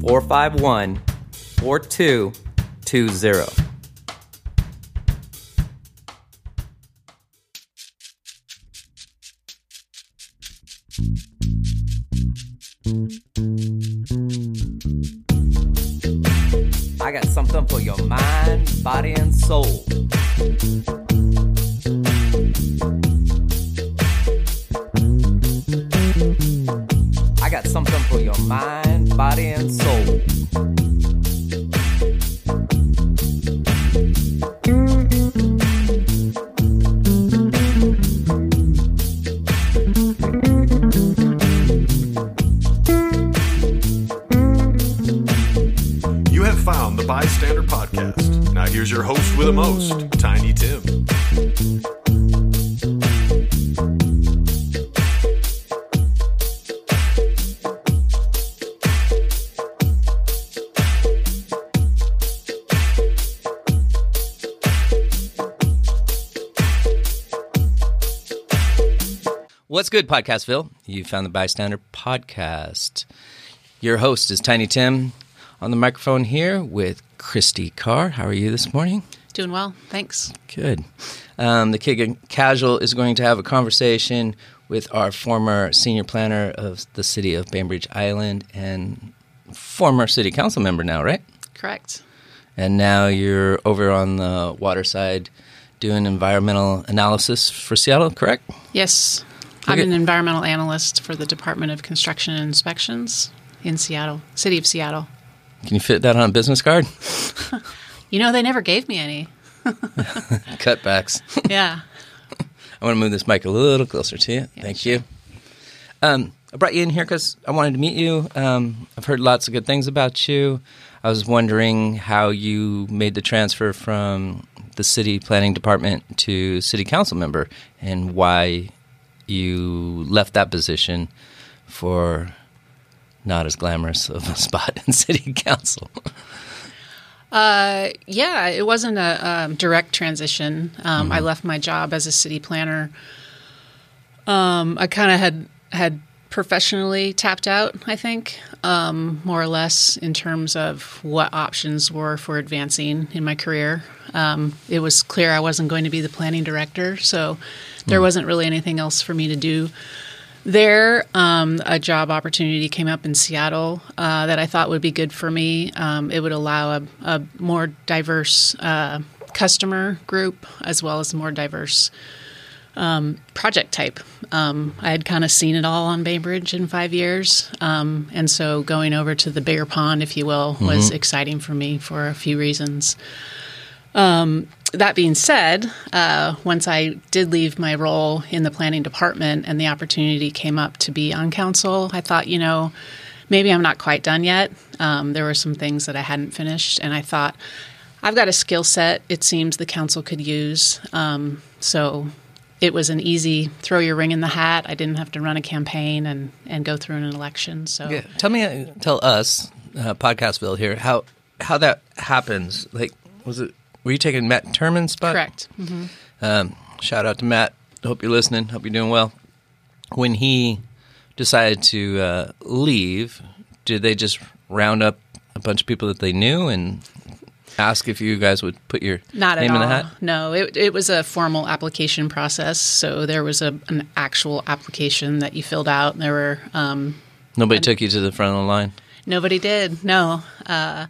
451 4220. I got something for your mind, body, and soul. I got something for your mind, body, and soul. Good, Podcastville? You found the B.I.Stander Podcast. Your host is Tiny Tim on the microphone here with Christy Carr. How are you this morning? Doing well, thanks. Good. Um, the Kid Casual is going to have a conversation with our former senior planner of the city of Bainbridge Island and former city council member now, right? Correct. And now you're over on the water side doing environmental analysis for Seattle, correct? Yes, I'm an environmental analyst for the Department of Construction and Inspections in Seattle, City of Seattle. Can you fit that on a business card? You know, they never gave me any. Cutbacks. Yeah. I want to move this mic a little closer to you. Thank you. Um, I brought you in here because I wanted to meet you. Um, I've heard lots of good things about you. I was wondering how you made the transfer from the city planning department to city council member and why you left that position for not as glamorous of a spot in city council. Uh, yeah, it wasn't a um, direct transition. Um, I left my job as a city planner. Um, I kind of had had professionally tapped out. I think um, more or less in terms of what options were for advancing in my career. Um, it was clear I wasn't going to be the planning director, so there wasn't really anything else for me to do there, um, a job opportunity came up in Seattle uh, that I thought would be good for me. Um, it would allow a, a more diverse uh, customer group as well as more diverse um, project type. Um, I had kind of seen it all on Bainbridge in five years, um, and so going over to the bigger pond, if you will, was exciting for me for a few reasons. Um, that being said, uh, once I did leave my role in the planning department and the opportunity came up to be on council, I thought, you know, maybe I'm not quite done yet. Um, there were some things that I hadn't finished, and I thought, I've got a skill set it seems the council could use. Um, so it was an easy throw your ring in the hat. I didn't have to run a campaign and, and go through an election. So Yeah, tell me, tell us, uh, Podcastville here, how how that happens. Like, was it? Were you taking Matt Tirman's spot? correct. Um, shout out to Matt. Hope you're listening. Hope you're doing well. When he decided to uh, leave, did they just round up a bunch of people that they knew and ask if you guys would put your Not name in the hat? No, it, it was a formal application process. So there was a, an actual application that you filled out. And there were um, Nobody took you to the front of the line. nobody did. No, uh,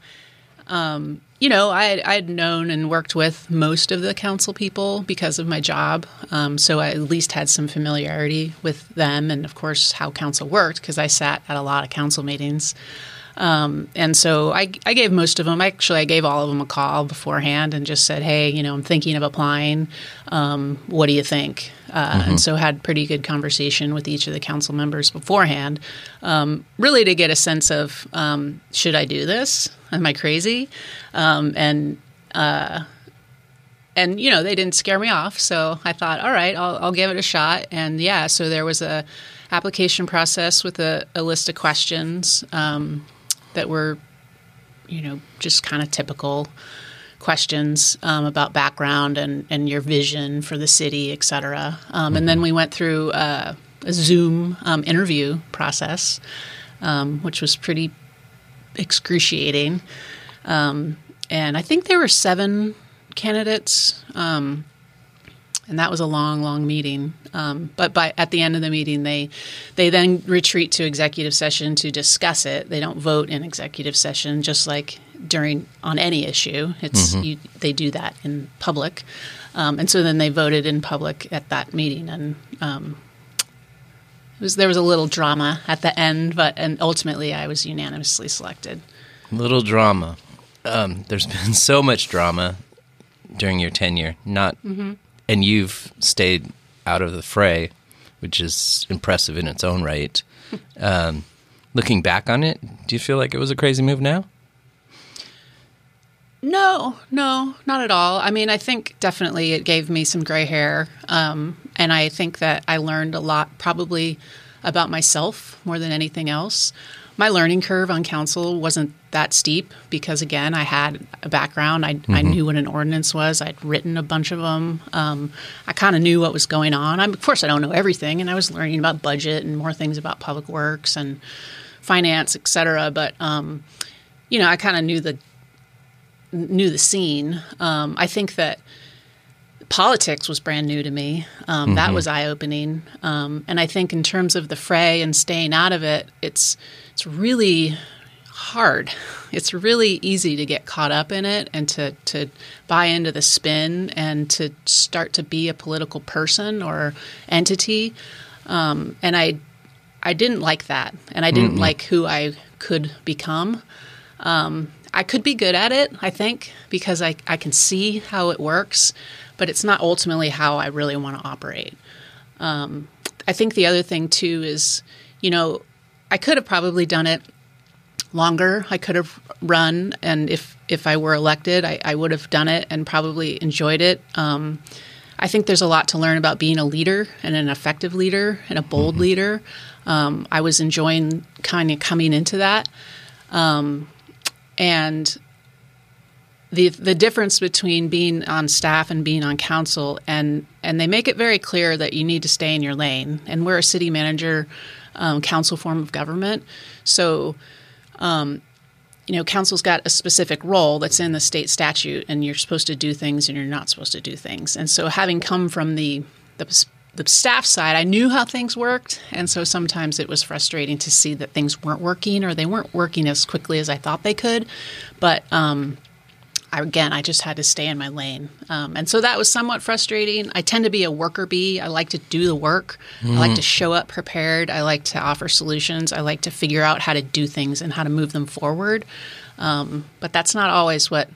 um, you know, I had, I had known and worked with most of the council people because of my job. Um, so I at least had some familiarity with them and, of course, how council worked because I sat at a lot of council meetings. Um, and so I, I gave most of them, actually, I gave all of them a call beforehand and just said, hey, you know, I'm thinking of applying. Um, what do you think? Uh, And so had pretty good conversation with each of the council members beforehand, um, really to get a sense of um, should I do this? Am I crazy? Um, and uh, and you know they didn't scare me off, so I thought, all right, I'll, I'll give it a shot. And yeah, so there was a application process with a, a list of questions um, that were, you know, just kind of typical questions um, about background and, and your vision for the city, et cetera. Um, And then we went through uh, a Zoom um, interview process, um, which was pretty excruciating. Um, and I think there were seven candidates, um, and that was a long, long meeting. Um, but by at the end of the meeting, they they then retreat to executive session to discuss it. They don't vote in executive session, just like during on any issue. It's you, they do that in public, um, and so then they voted in public at that meeting, and um, it was there was a little drama at the end, but and ultimately I was unanimously selected. Little drama. Um, there's been so much drama during your tenure, not, and you've stayed out of the fray, which is impressive in its own right. Um, looking back on it, do you feel like it was a crazy move now? No, no, not at all. I mean, I think definitely it gave me some gray hair. Um, and I think that I learned a lot probably about myself more than anything else. My learning curve on council wasn't that steep because, again, I had a background. I, I knew what an ordinance was. I'd written a bunch of them. Um, I kind of knew what was going on. I'm, of course, I don't know everything, and I was learning about budget and more things about public works and finance, et cetera. But um, you know, I kind of knew the knew the scene. Um, I think that politics was brand new to me. Um, That was eye opening, um, and I think in terms of the fray and staying out of it, it's it's really hard. It's really easy to get caught up in it and to to buy into the spin and to start to be a political person or entity. Um, and I I didn't like that, and I didn't like who I could become. Um, I could be good at it, I think, because I, I can see how it works, but it's not ultimately how I really want to operate. Um, I think the other thing, too, is, you know, I could have probably done it longer. I could have run, and if, if I were elected, I, I would have done it and probably enjoyed it. Um, I think there's a lot to learn about being a leader and an effective leader and a bold leader. Um, I was enjoying kind of coming into that. Um, and the the difference between being on staff and being on council and and they make it very clear that you need to stay in your lane. And we're a city manager um, council form of government. So um, you know council's got a specific role that's in the state statute and you're supposed to do things and you're not supposed to do things. And so having come from the the the staff side, I knew how things worked, and so sometimes it was frustrating to see that things weren't working or they weren't working as quickly as I thought they could. But um, I, again, I just had to stay in my lane, um, and so that was somewhat frustrating. I tend to be a worker bee. I like to do the work. I like to show up prepared. I like to offer solutions. I like to figure out how to do things and how to move them forward. Um, but that's not always what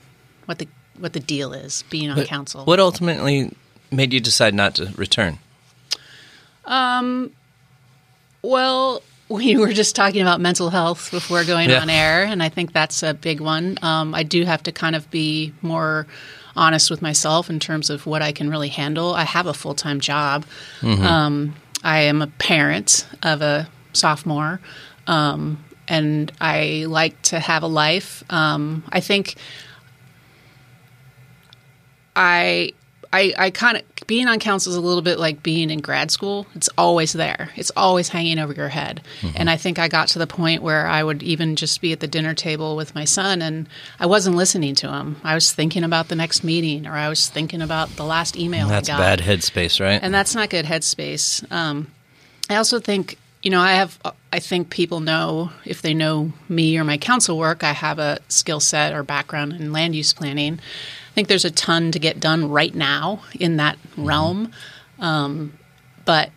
what the what the deal is. Being on council. What ultimately made you decide not to return? Um, Well, we were just talking about mental health before going Yeah. on air, and I think that's a big one. Um, I do have to kind of be more honest with myself in terms of what I can really handle. I have a full time job. Um, I am a parent of a sophomore, um, and I like to have a life. Um, I think I I, I kind of being on council is a little bit like being in grad school. It's always there. It's always hanging over your head. And I think I got to the point where I would even just be at the dinner table with my son, and I wasn't listening to him. I was thinking about the next meeting, or I was thinking about the last email That's I got bad headspace, right? and that's not good headspace. Um, I also think you know I have I think people know if they know me or my council work, I have a skill set or background in land use planning. I think there's a ton to get done right now in that realm, um, but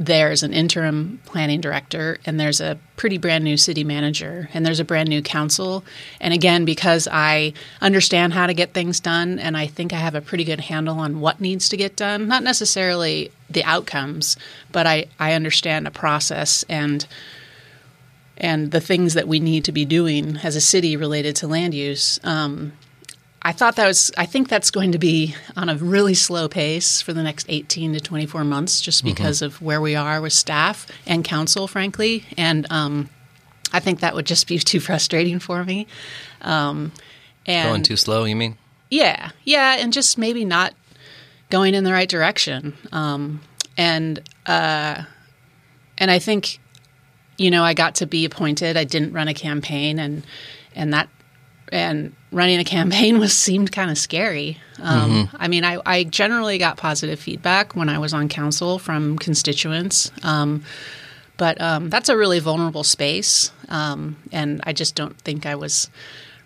there's an interim planning director and there's a pretty brand new city manager and there's a brand new council. And again because i understand how to get things done and i think i have a pretty good handle on what needs to get done not necessarily the outcomes but i, I understand a process and and the things that we need to be doing as a city related to land use um, I thought that was, I think that's going to be on a really slow pace for the next 18 to 24 months just Mm-hmm. because of where we are with staff and council, frankly. And um, I think that would just be too frustrating for me. Um, and Going too slow, you mean? yeah, yeah, and just maybe not going in the right direction. Um, and uh, and I think, you know, I got to be appointed. I didn't run a campaign, and and that and running a campaign was seemed kind of scary. Um, I mean, I, I generally got positive feedback when I was on council from constituents. Um, but um, that's a really vulnerable space, um, and I just don't think I was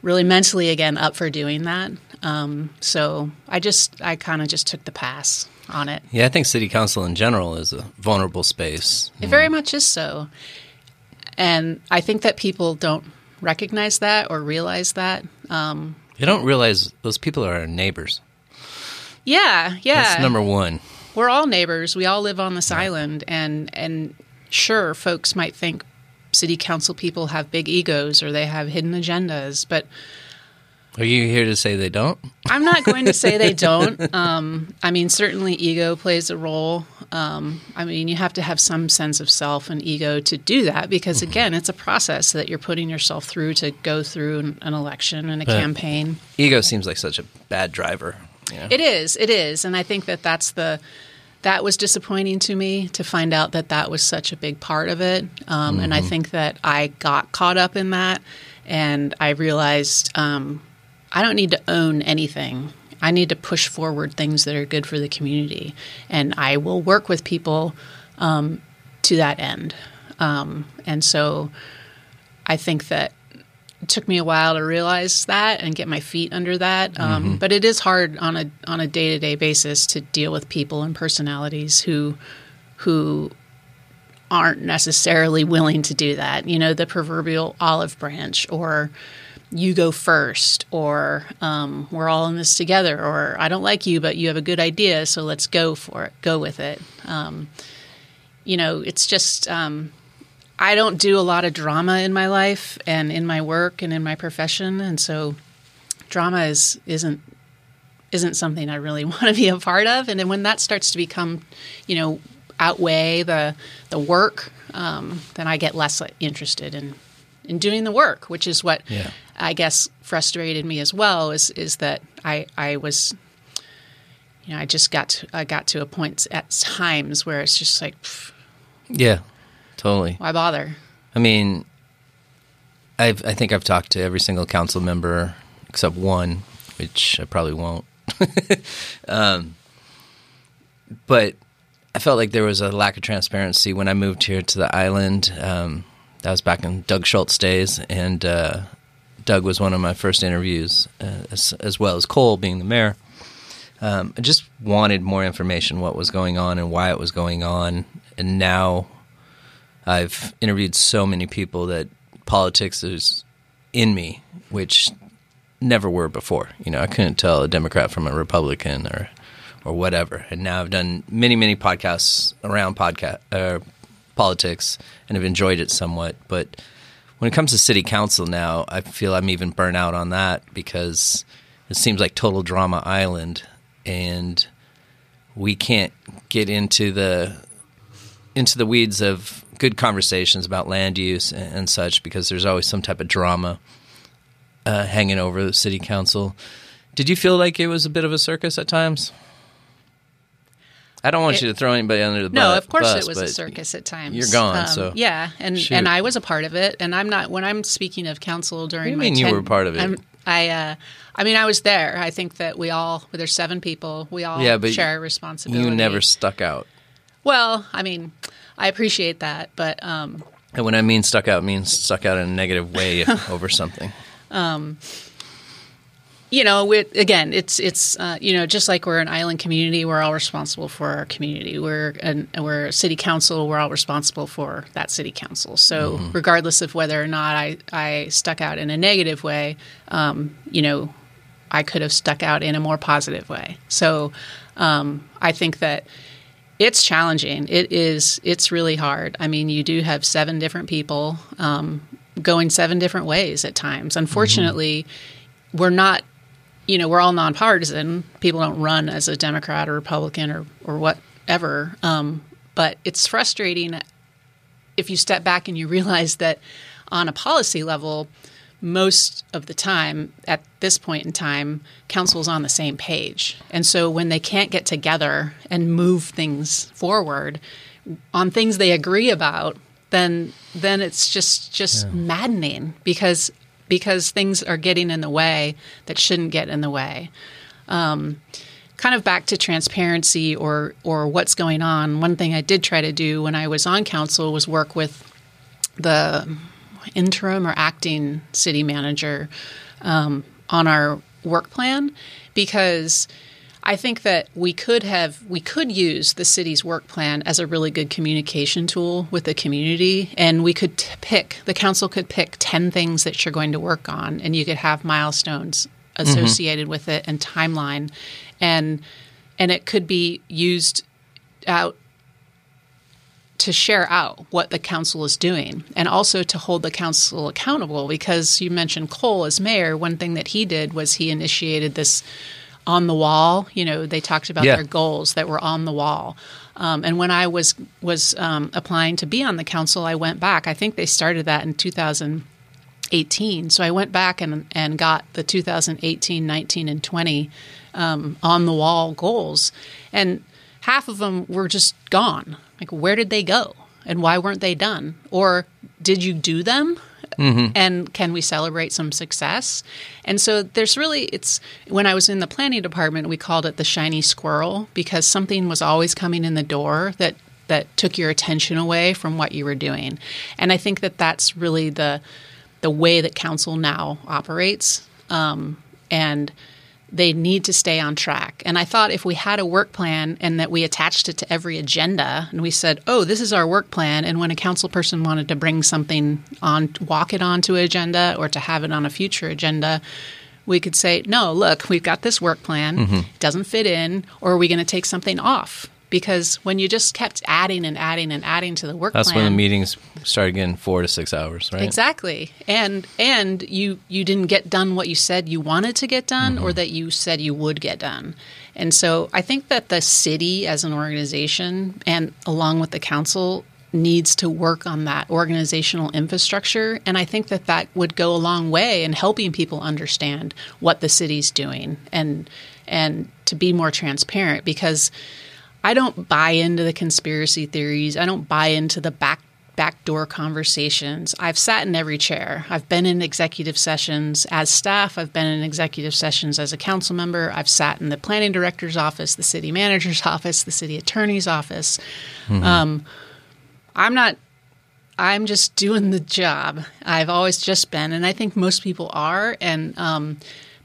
really mentally again up for doing that. Um, so I just I kind of just took the pass on it. Yeah, I think city council in general is a vulnerable space. It very much is so, and I think that people don't recognize that or realize that. Um, You don't realize those people are our neighbors. yeah, yeah. That's number one. we're all neighbors. We all live on this island, and and sure, folks might think city council people have big egos or they have hidden agendas, but Are you here to say they don't? I'm not going to say they don't. Um, I mean, certainly ego plays a role. Um, I mean, you have to have some sense of self and ego to do that because, again, it's a process that you're putting yourself through to go through an, an election and a Right. campaign. Ego seems like such a bad driver. You know? It is. It is, and I think that that's the that was disappointing to me to find out that that was such a big part of it. Um, And I think that I got caught up in that, and I realized um, I don't need to own anything. I need to push forward things that are good for the community, and I will work with people um, to that end. Um, and so, I think that it took me a while to realize that and get my feet under that. Um, But it is hard on a on a day to day basis to deal with people and personalities who who aren't necessarily willing to do that. You know, the proverbial olive branch, or you go first, or um, we're all in this together, or I don't like you, but you have a good idea, so let's go for it, go with it. Um, you know, it's just. Um, I don't do a lot of drama in my life and in my work and in my profession, and so drama is isn't isn't something I really want to be a part of. And then when that starts to become, you know, outweigh the the work, um, then I get less interested in in doing the work, which is what Yeah. I guess frustrated me as well. Is is that I I was. You know, I just got to, I got to a point at times where it's just like, pff, Yeah, totally. why bother? I mean, I've, I think I've talked to every single council member except one, which I probably won't. um, but I felt like there was a lack of transparency when I moved here to the island. Um, that was back in Doug Schulze days, and uh, Doug was one of my first interviews, uh, as, as well as Kol being the mayor. Um, I just wanted more information, what was going on and why it was going on, and now I've interviewed so many people that politics is in me, which never were before. You know, I couldn't tell a Democrat from a Republican or or whatever. And now I've done many many podcasts around podcast uh, politics and have enjoyed it somewhat. But when it comes to city council now, I feel I'm even burnt out on that because it seems like total drama island, and we can't get into the into the weeds of good conversations about land use and, and such because there's always some type of drama uh, hanging over the city council. Did you feel like it was a bit of a circus at times? I don't want It- you to throw anybody under the bus. No, of course bus, it was a circus at times. You're gone, Um, so yeah, and Shoot. and I was a part of it. And I'm not when I'm speaking of council during do you my mean you were part of it? I'm, I uh, I mean I was there. I think that we all there's seven people. We all Yeah, but share a responsibility. you never stuck out. Well, I mean, I appreciate that, but um, And when I mean stuck out, means stuck out in a negative way over something. You know, again, it's it's uh, you know just like we're an island community, we're all responsible for our community. We're an, we're a city council, we're all responsible for that city council. So Mm-hmm. regardless of whether or not I I stuck out in a negative way, um, you know, I could have stuck out in a more positive way. So um, I think that it's challenging. It is. It's really hard. I mean, you do have seven different people um, going seven different ways at times. Unfortunately, we're not. You know, we're all nonpartisan. People don't run as a Democrat or Republican or or whatever. Um, but it's frustrating if you step back and you realize that on a policy level, most of the time at this point in time, council's on the same page. And so when they can't get together and move things forward on things they agree about, then then it's just just maddening because because things are getting in the way that shouldn't get in the way. Um, kind of back to transparency or or what's going on. One thing I did try to do when I was on council was work with the interim or acting city manager um, on our work plan because I think that we could have we could use the city's work plan as a really good communication tool with the community, and we could t- pick the council could pick ten things that you're going to work on, and you could have milestones mm-hmm. associated with it and timeline, and and it could be used out to share out what the council is doing and also to hold the council accountable because you mentioned Kol as mayor. One thing that he did was he initiated this on the wall you know they talked about Yeah. their goals that were on the wall um, and when I was was um, applying to be on the council I went back I think they started that in 2018 so I went back and and got the 2018 19 and 20 um, on the wall goals and half of them were just gone. Like, where did they go? And why weren't they done? Or did you do them? And can we celebrate some success? And so there's really, it's when I was in the planning department, we called it the shiny squirrel because something was always coming in the door that that took your attention away from what you were doing. And I think that that's really the the way that council now operates. Um, and they need to stay on track. And I thought if we had a work plan and that we attached it to every agenda and we said, oh, this is our work plan. And when a council person wanted to bring something on, walk it onto an agenda or to have it on a future agenda, we could say, no, look, we've got this work plan, it doesn't fit in, or are we going to take something off? Because when you just kept adding and adding and adding to the work That's plan, when the meetings started getting four to six hours, right? Exactly. And and you you didn't get done what you said you wanted to get done or mm-hmm. that you said you would get done. And so I think that the city as an organization and along with the council needs to work on that organizational infrastructure and I think that that would go a long way in helping people understand what the city's doing and and to be more transparent because I don't buy into the conspiracy theories. I don't buy into the back backdoor conversations. I've sat in every chair. I've been in executive sessions as staff. I've been in executive sessions as a council member. I've sat in the planning director's office, the city manager's office, the city attorney's office. Um, I'm not. I'm just doing the job. I've always just been, and I think most people are. And um,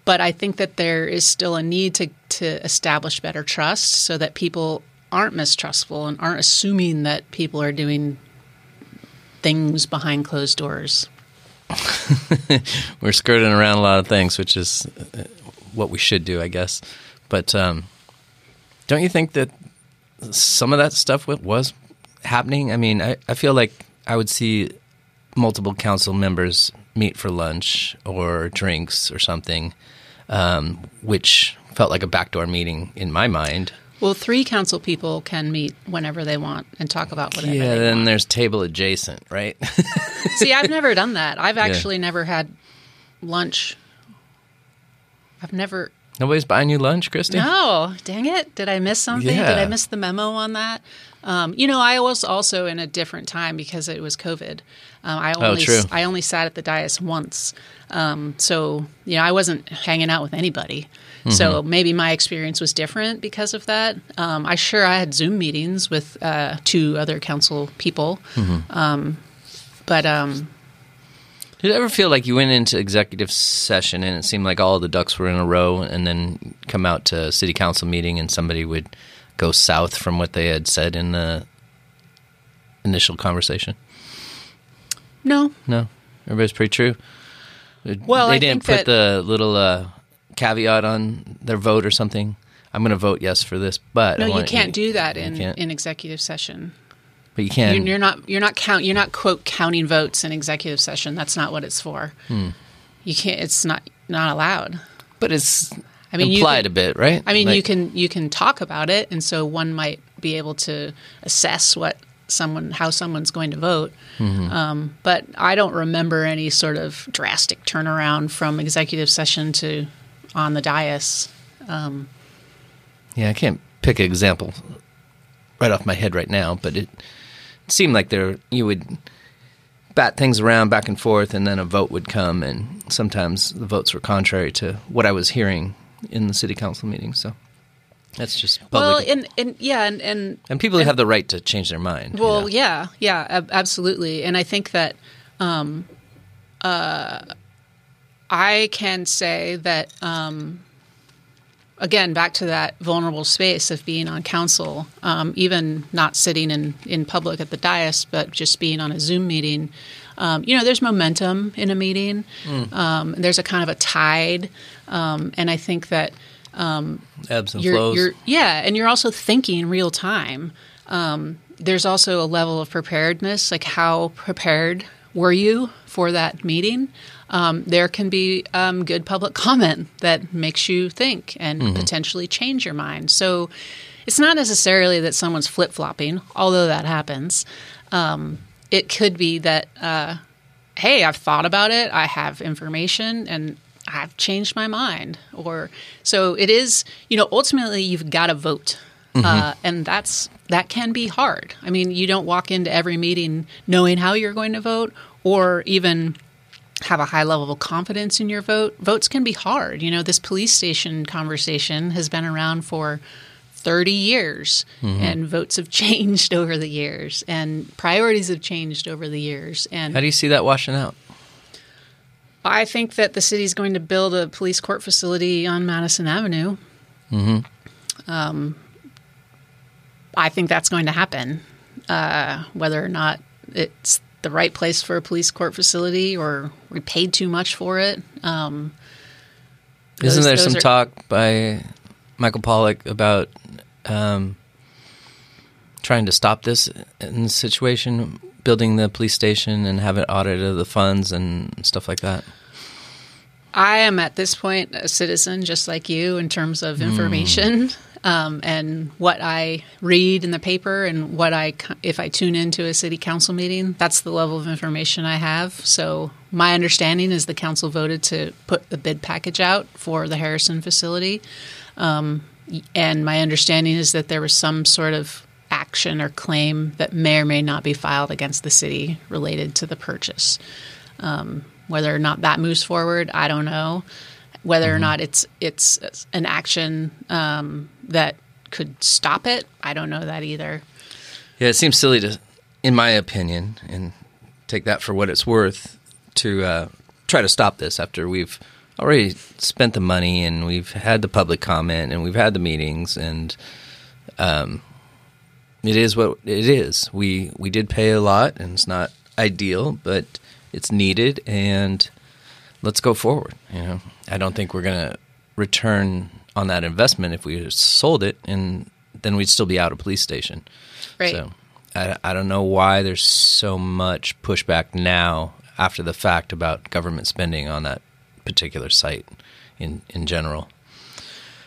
but I think that there is still a need to to establish better trust so that people aren't mistrustful and aren't assuming that people are doing things behind closed doors. We're skirting around a lot of things, which is uh, what we should do, I guess. But um, don't you think that some of that stuff was happening? I mean, I, I feel like I would see multiple council members meet for lunch or drinks or something, um, which felt like a backdoor meeting in my mind. Well, three council people can meet whenever they want and talk about whatever yeah, then want. there's table adjacent, right? See, I've never done that. I've actually never had lunch. I've never. Nobody's buying you lunch, Christy? No, dang it! Did I miss something? Did I miss the memo on that? Um, you know, I was also in a different time because it was COVID. Um, I only Oh, true. I only sat at the dais once, um, so you know I wasn't hanging out with anybody. So Mm-hmm. maybe my experience was different because of that. Um, I sure I had Zoom meetings with uh, two other council people, Mm-hmm. um, but um, Did you ever feel like you went into executive session and it seemed like all the ducks were in a row, and then come out to city council meeting and somebody would go south from what they had said in the initial conversation? No, No, everybody's pretty true. Well, they I didn't think put the little uh, caveat on their vote or something. I'm going to vote yes for this, but no, you can't do that in, in executive session. But you can. You're, you're not you're not count you're not quote counting votes in executive session. That's not what it's for. Hmm. You can't. It's not not allowed. but it's I mean, you implied can- a bit, right? I mean, Like- you can you can talk about it, and so one might be able to assess what someone how someone's going to vote. Mm-hmm. Um, but I don't remember any sort of drastic turnaround from executive session to on the dais. Yeah, I can't pick an example right off my head right now, but it seemed like there you would bat things around back and forth, and then a vote would come, and sometimes the votes were contrary to what I was hearing in the city council meeting. So that's just public. Well, and, and yeah, and, and and people have the right to change their mind. you Well, know? yeah, yeah, ab- absolutely. And I think that um, uh, I can say that, um, again, back to that vulnerable space of being on council, um, even not sitting in, in public at the dais, but just being on a Zoom meeting. Um, you know, there's momentum in a meeting. Um, there's a kind of a tide. Um, and I think that ebbs and you're, flows. you're yeah, and you're also thinking real time. Um, there's also a level of preparedness, like how prepared were you for that meeting? Um, there can be um, good public comment that makes you think and potentially change your mind. So it's not necessarily that someone's flip flopping, although that happens. Um, it could be that, uh, hey, I've thought about it, I have information, and I've changed my mind. Or so it is. You know, ultimately, you've got to vote, uh, and that's that can be hard. I mean, you don't walk into every meeting knowing how you're going to vote, or even have a high level of confidence in your vote. Votes can be hard. You know, this police station conversation has been around for 30 years, and votes have changed over the years, and priorities have changed over the years. And How do you see that washing out? I think that the city is going to build a police court facility on Madison Avenue. Um, I think that's going to happen. Uh, whether or not it's the right place for a police court facility or we paid too much for it. Um, Isn't there some are- talk by Michael Pollock about um, trying to stop this in this situation, building the police station and have an audit of the funds and stuff like that? I am at this point a citizen just like you in terms of information um, and what I read in the paper and what I if I tune into a city council meeting. That's the level of information I have. So my understanding is the council voted to put the bid package out for the Harrison facility, um, and my understanding is that there was some sort of action or claim that may or may not be filed against the city related to the purchase. Um, whether or not that moves forward, I don't know. Whether or not it's it's an action um, that could stop it, I don't know that either. Yeah, it seems silly to, in my opinion, and take that for what it's worth, to uh, try to stop this after we've already spent the money and we've had the public comment and we've had the meetings and um, it is what it is. We we did pay a lot and it's not ideal, but it's needed and let's go forward. You know, I don't think we're gonna return on that investment if we had sold it, and then we'd still be out of police station. Right. So I, I don't know why there's so much pushback now after the fact about government spending on that particular site in in general.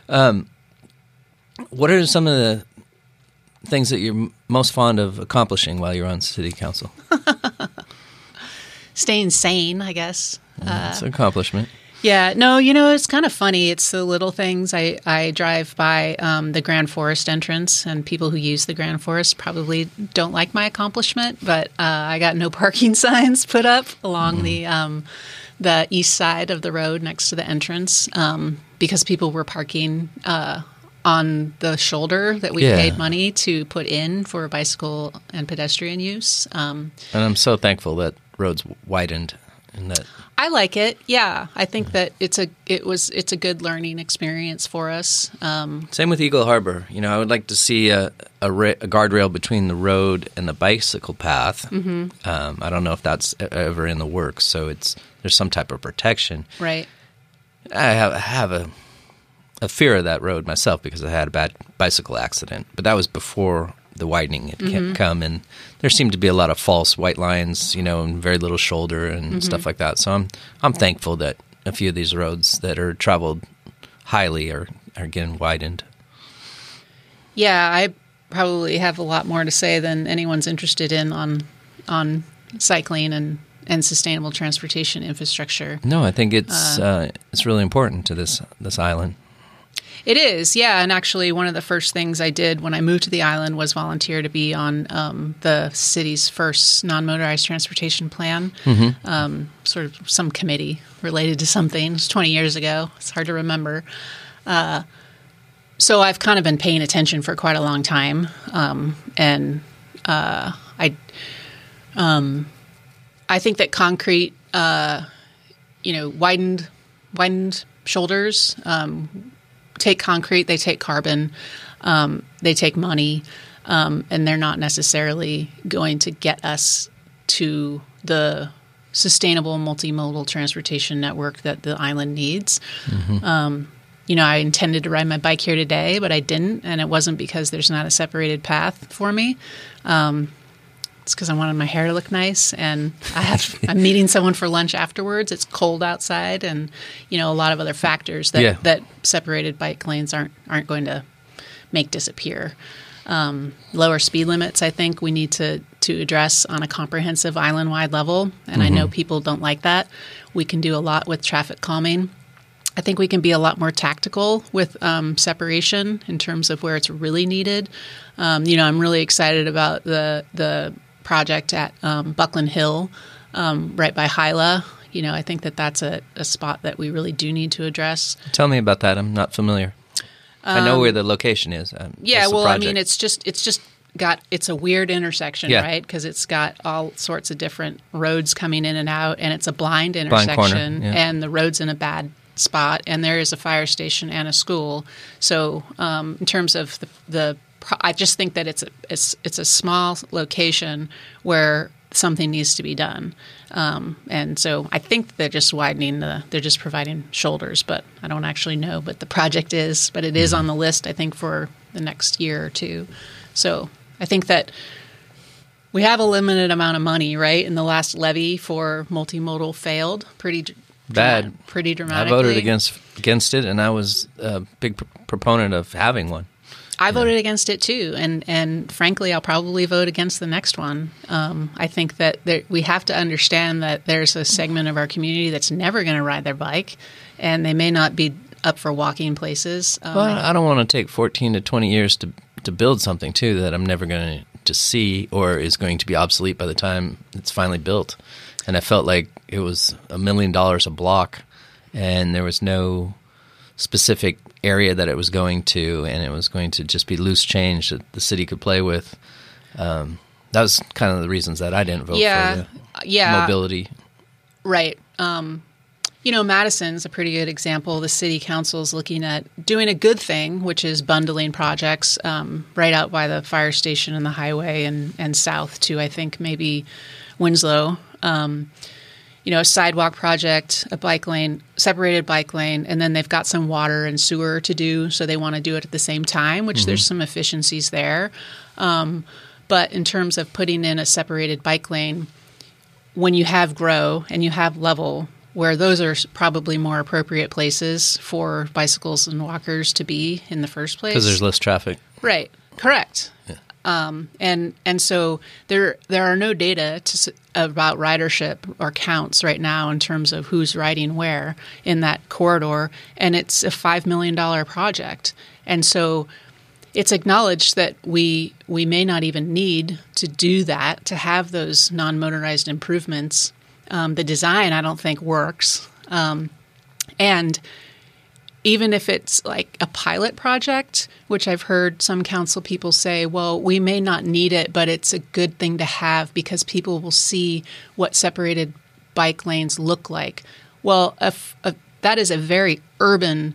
Um, what are some of the things that you're most fond of accomplishing while you're on city council? Staying sane, I guess. It's an accomplishment. Yeah, no, you know, it's kind of funny. It's the little things. I, I drive by um, the Grand Forest entrance, and people who use the Grand Forest probably don't like my accomplishment, but uh, I got no parking signs put up along the um, the east side of the road next to the entrance um, because people were parking uh, on the shoulder that we Yeah. paid money to put in for bicycle and pedestrian use. Um, And I'm so thankful that roads widened And that I like it. Yeah, I think that it's a it was it's a good learning experience for us. Um, same with Eagle Harbor. You know, I would like to see a a, ra- a guardrail between the road and the bicycle path. Mm-hmm. Um, I don't know if that's ever in the works. So it's there's some type of protection. right. I have, I have a a fear of that road myself because I had a bad bicycle accident, but that was before the widening had Mm-hmm. come, and there seemed to be a lot of false white lines, you know, and very little shoulder and Mm-hmm. stuff like that. So I'm I'm thankful that a few of these roads that are traveled highly are are getting widened. Yeah, I probably have a lot more to say than anyone's interested in on on cycling and and sustainable transportation infrastructure. No, I think it's uh, it's really important to this this island. It is, yeah. And actually, one of the first things I did when I moved to the island was volunteer to be on um, the city's first non motorized transportation plan, um, sort of some committee related to something. It was 20 years ago. It's hard to remember. Uh, so I've kind of been paying attention for quite a long time. Um, and uh, I, um, I think that concrete, uh, you know, widened, widened shoulders, um, take concrete, they take carbon, um, they take money, um, and they're not necessarily going to get us to the sustainable multimodal transportation network that the island needs. Um, you know, I intended to ride my bike here today, but I didn't, and it wasn't because there's not a separated path for me. Um, it's because I wanted my hair to look nice, and I have I'm meeting someone for lunch afterwards. It's cold outside, and you know a lot of other factors that Yeah. that separated bike lanes aren't aren't going to make disappear. Um, lower speed limits, I think we need to to address on a comprehensive island wide level, and I know people don't like that. We can do a lot with traffic calming. I think we can be a lot more tactical with um, separation in terms of where it's really needed. Um, you know, I'm really excited about the the project at um, Bucklin Hill, um, right by Hyla. You know, I think that that's a, a spot that we really do need to address. Tell me about that. I'm not familiar. I know where the location is. Um, Yeah, well, I mean, it's just it's just got it's a weird intersection, Yeah. right? Because it's got all sorts of different roads coming in and out, and it's a blind corner, intersection, yeah. and the road's in a bad spot, and there is a fire station and a school. So, um, in terms of the, the I just think that it's a it's it's a small location where something needs to be done. Um, and so I think they're just widening the, they're just providing shoulders, but I don't actually know. But the project is, but it is on the list, I think, for the next year or two. So I think that we have a limited amount of money, right? And the last levy for multimodal failed pretty Bad. pretty I voted against against it, and I was a big pr- proponent of having one. I voted against it too, and and frankly, I'll probably vote against the next one. Um, I think that there, we have to understand that there's a segment of our community that's never going to ride their bike, and they may not be up for walking places. Um, Well, I don't want to take 14 to 20 years to to build something too that I'm never going to see or is going to be obsolete by the time it's finally built. And I felt like it was a million dollars a block, and there was no specific area that it was going to, and it was going to just be loose change that the city could play with. Um, that was kind of the reasons that I didn't vote Yeah, for the yeah. mobility. Right. Um, you know, Madison's a pretty good example. The city council's looking at doing a good thing, which is bundling projects um, right out by the fire station and the highway and, and south to, I think, maybe Winslow. Um, you know, a sidewalk project, a bike lane, separated bike lane, and then they've got some water and sewer to do, so they want to do it at the same time, which there's some efficiencies there. Um, but in terms of putting in a separated bike lane, when you have grow and you have level, where those are probably more appropriate places for bicycles and walkers to be in the first place. Because there's less traffic. Right. Correct. Um, and and so there there are no data to, about ridership or counts right now in terms of who's riding where in that corridor, and it's a five million dollar project, and so it's acknowledged that we we may not even need to do that to have those non motorized improvements. Um, the design I don't think works, um, and even if it's like a pilot project, which I've heard some council people say, well, we may not need it, but it's a good thing to have because people will see what separated bike lanes look like? Well, a a- that is a very urban,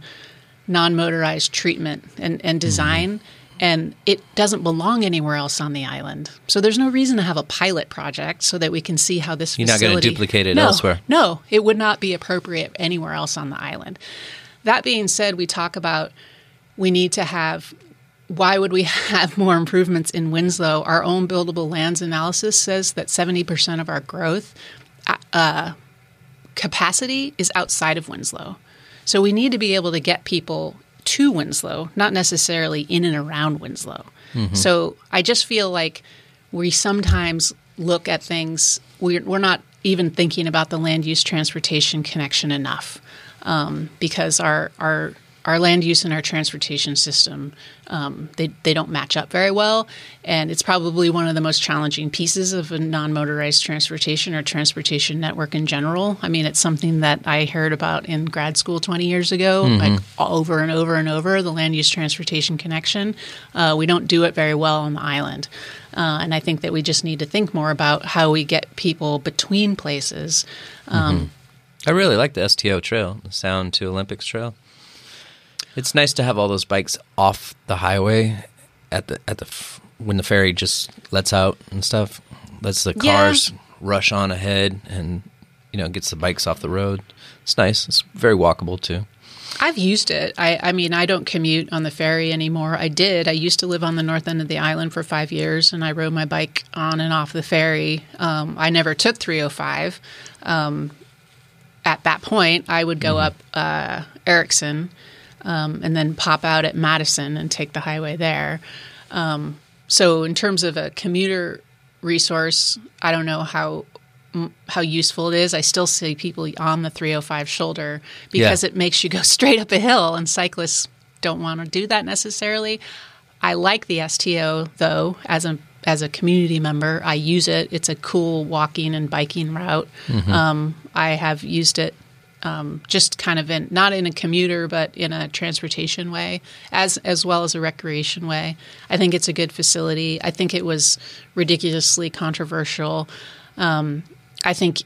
non motorized treatment and, and mm-hmm. design. And it doesn't belong anywhere else on the island. So there's no reason to have a pilot project so that we can see how this You're not gonna duplicate it No, elsewhere. No, it would not be appropriate anywhere else on the island. That being said, we talk about we need to have why would we have more improvements in Winslow? Our own buildable lands analysis says that 70% of our growth uh, capacity is outside of Winslow. So we need to be able to get people to Winslow, not necessarily in and around Winslow. So I just feel like we sometimes look at things, we're, we're not even thinking about the land use transportation connection enough um, because our, our our land use and our transportation system um, they, they don't match up very well. And it's probably one of the most challenging pieces of a non-motorized transportation or transportation network in general. I mean it's something that i heard about in grad school 20 years ago like over and over and over the land use transportation connection. Uh, we don't do it very well on the island. Uh, and i think that we just need to think more about how we get people between places um, I really like the STO trail, the Sound to Olympics trail. It's nice to have all those bikes off the highway at the at the f- when the ferry just lets out and stuff. Lets the Yeah. cars rush on ahead and you know gets the bikes off the road. It's nice. It's very walkable too. I've used it. I, I mean, I don't commute on the ferry anymore. I did. I used to live on the north end of the island for five years, and I rode my bike on and off the ferry. Um, I never took 305. Um, at that point, I would go up uh, Ericksen um, and then pop out at Madison and take the highway there. Um, so, in terms of a commuter resource, I don't know how how useful it is. I still see people on the 305 shoulder because Yeah. it makes you go straight up a hill, and cyclists don't want to do that necessarily. I like the STO though as a as a community member. I use it. It's a cool walking and biking route. Um, I have used it um, just kind of in not in a commuter but in a transportation way as as well as a recreation way. I think it's a good facility. I think it was ridiculously controversial. Um, I think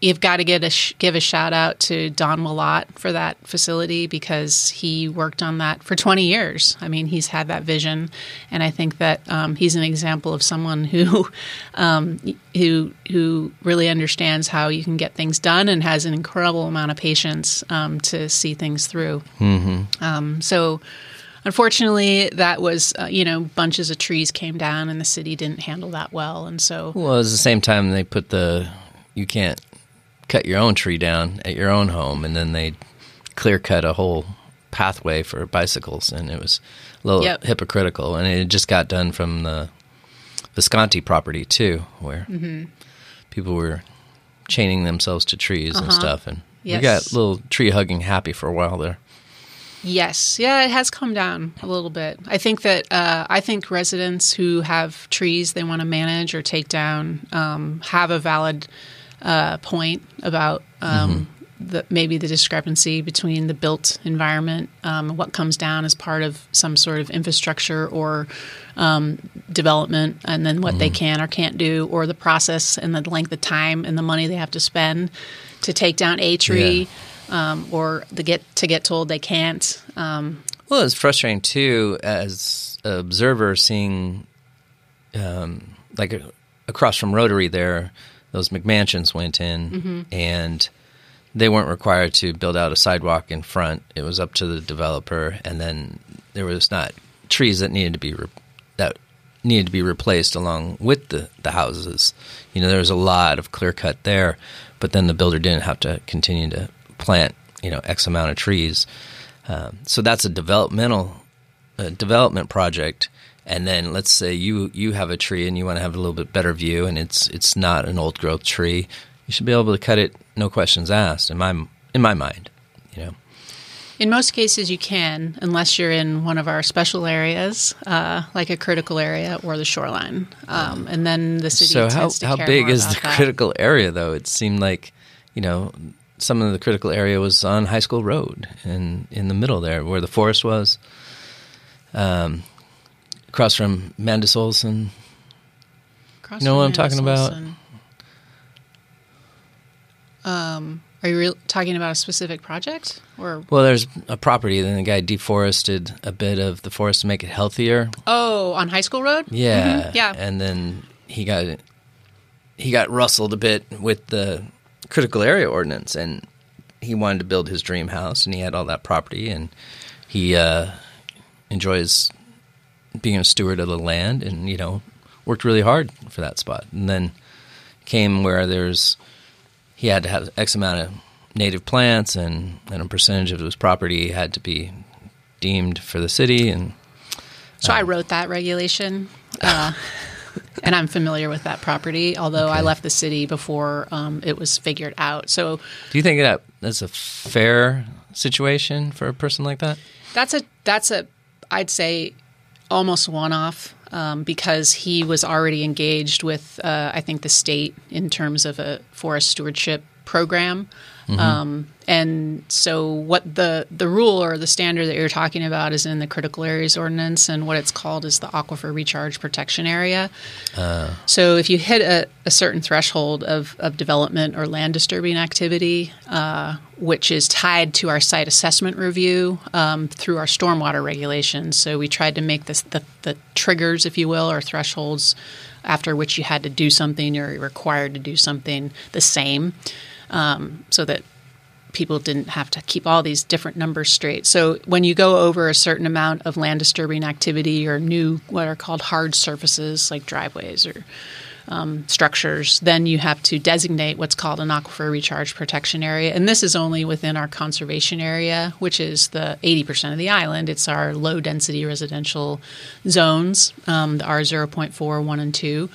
you've got to get a sh- give a shout out to Don Willott for that facility because he worked on that for 20 years. I mean, he's had that vision, and I think that um, he's an example of someone who um, who who really understands how you can get things done and has an incredible amount of patience um, to see things through. Mm-hmm. Um, so. Unfortunately, that was uh, you know bunches of trees came down and the city didn't handle that well, and so Well, at the same time, they put the you can't cut your own tree down at your own home, and then they clear cut a whole pathway for bicycles, and it was a little Yep. hypocritical. And it just got done from the Visconsi property too, where Mm-hmm. people were chaining themselves to trees and stuff, and we Uh-huh. Got a little tree hugging happy for a while there. Yes, yeah, it has come down a little bit. I think that uh, I think residents who have trees they want to manage or take down um, have a valid uh, point about um, the, maybe the discrepancy between the built environment, um, what comes down as part of some sort of infrastructure or um, development, and then what they can or can't do, or the process and the length of time and the money they have to spend to take down a tree. Um, or the get to get told they can't. Um, Well, it's frustrating too as an observer seeing, um, like across from Rotary there, those McMansions went in and they weren't required to build out a sidewalk in front. It was up to the developer, and then there was not trees that needed to be re- that needed to be replaced along with the the houses. You know, there was a lot of clear cut there, but then the builder didn't have to continue to plant you know x amount of trees. Um, so that's a developmental uh, development project. And then let's say you you have a tree and you want to have a little bit better view, and it's it's not an old growth tree. You should be able to cut it, no questions asked. In my in my mind, you know. in most cases, you can, unless you're in one of our special areas, uh, like a critical area or the shoreline, um, and then the city. So how how big is the that. critical area though? It seemed like you know some of the critical area was on High School Road and in the middle there where the forest was. Um, across from Mandis Olson. Across You know what I'm talking Hannah about? Um, are you re- talking about a specific project or? Well, there's a property, then the guy deforested a bit of the forest to make it healthier. Oh, on High School Road. Yeah, Mhm, yeah. And then he got he got rustled a bit with the critical area ordinance, and he wanted to build his dream house, and he had all that property, and he uh, enjoys being a steward of the land, and you know worked really hard for that spot, and then came where there's he had to have X amount of native plants, and, and a percentage of his property had to be deemed for the city, and So I wrote that regulation, uh, and I'm familiar with that property. Although I left the city before um, it was figured out. So Do you think that that's a fair situation for a person like that? that's a that's a I'd say almost one off um, because he was already engaged with uh, I think the state in terms of a forest stewardship program. Um, and so, what the the rule or the standard that you're talking about is in the critical areas ordinance, and what it's called is the aquifer recharge protection area. So if you hit a, a certain threshold of, of development or land disturbing activity, uh, which is tied to our site assessment review um, through our stormwater regulations, so we tried to make this the, the triggers, if you will, or thresholds after which you had to do something or required to do something the same, um, so that people didn't have to keep all these different numbers straight. So when you go over a certain amount of land disturbing activity or new what are called hard surfaces like driveways or um, structures, then you have to designate what's called an aquifer recharge protection area. And this is only within our conservation area, which is the 80% of the island. It's our low density residential zones, um, the R0.4, 1, and 2.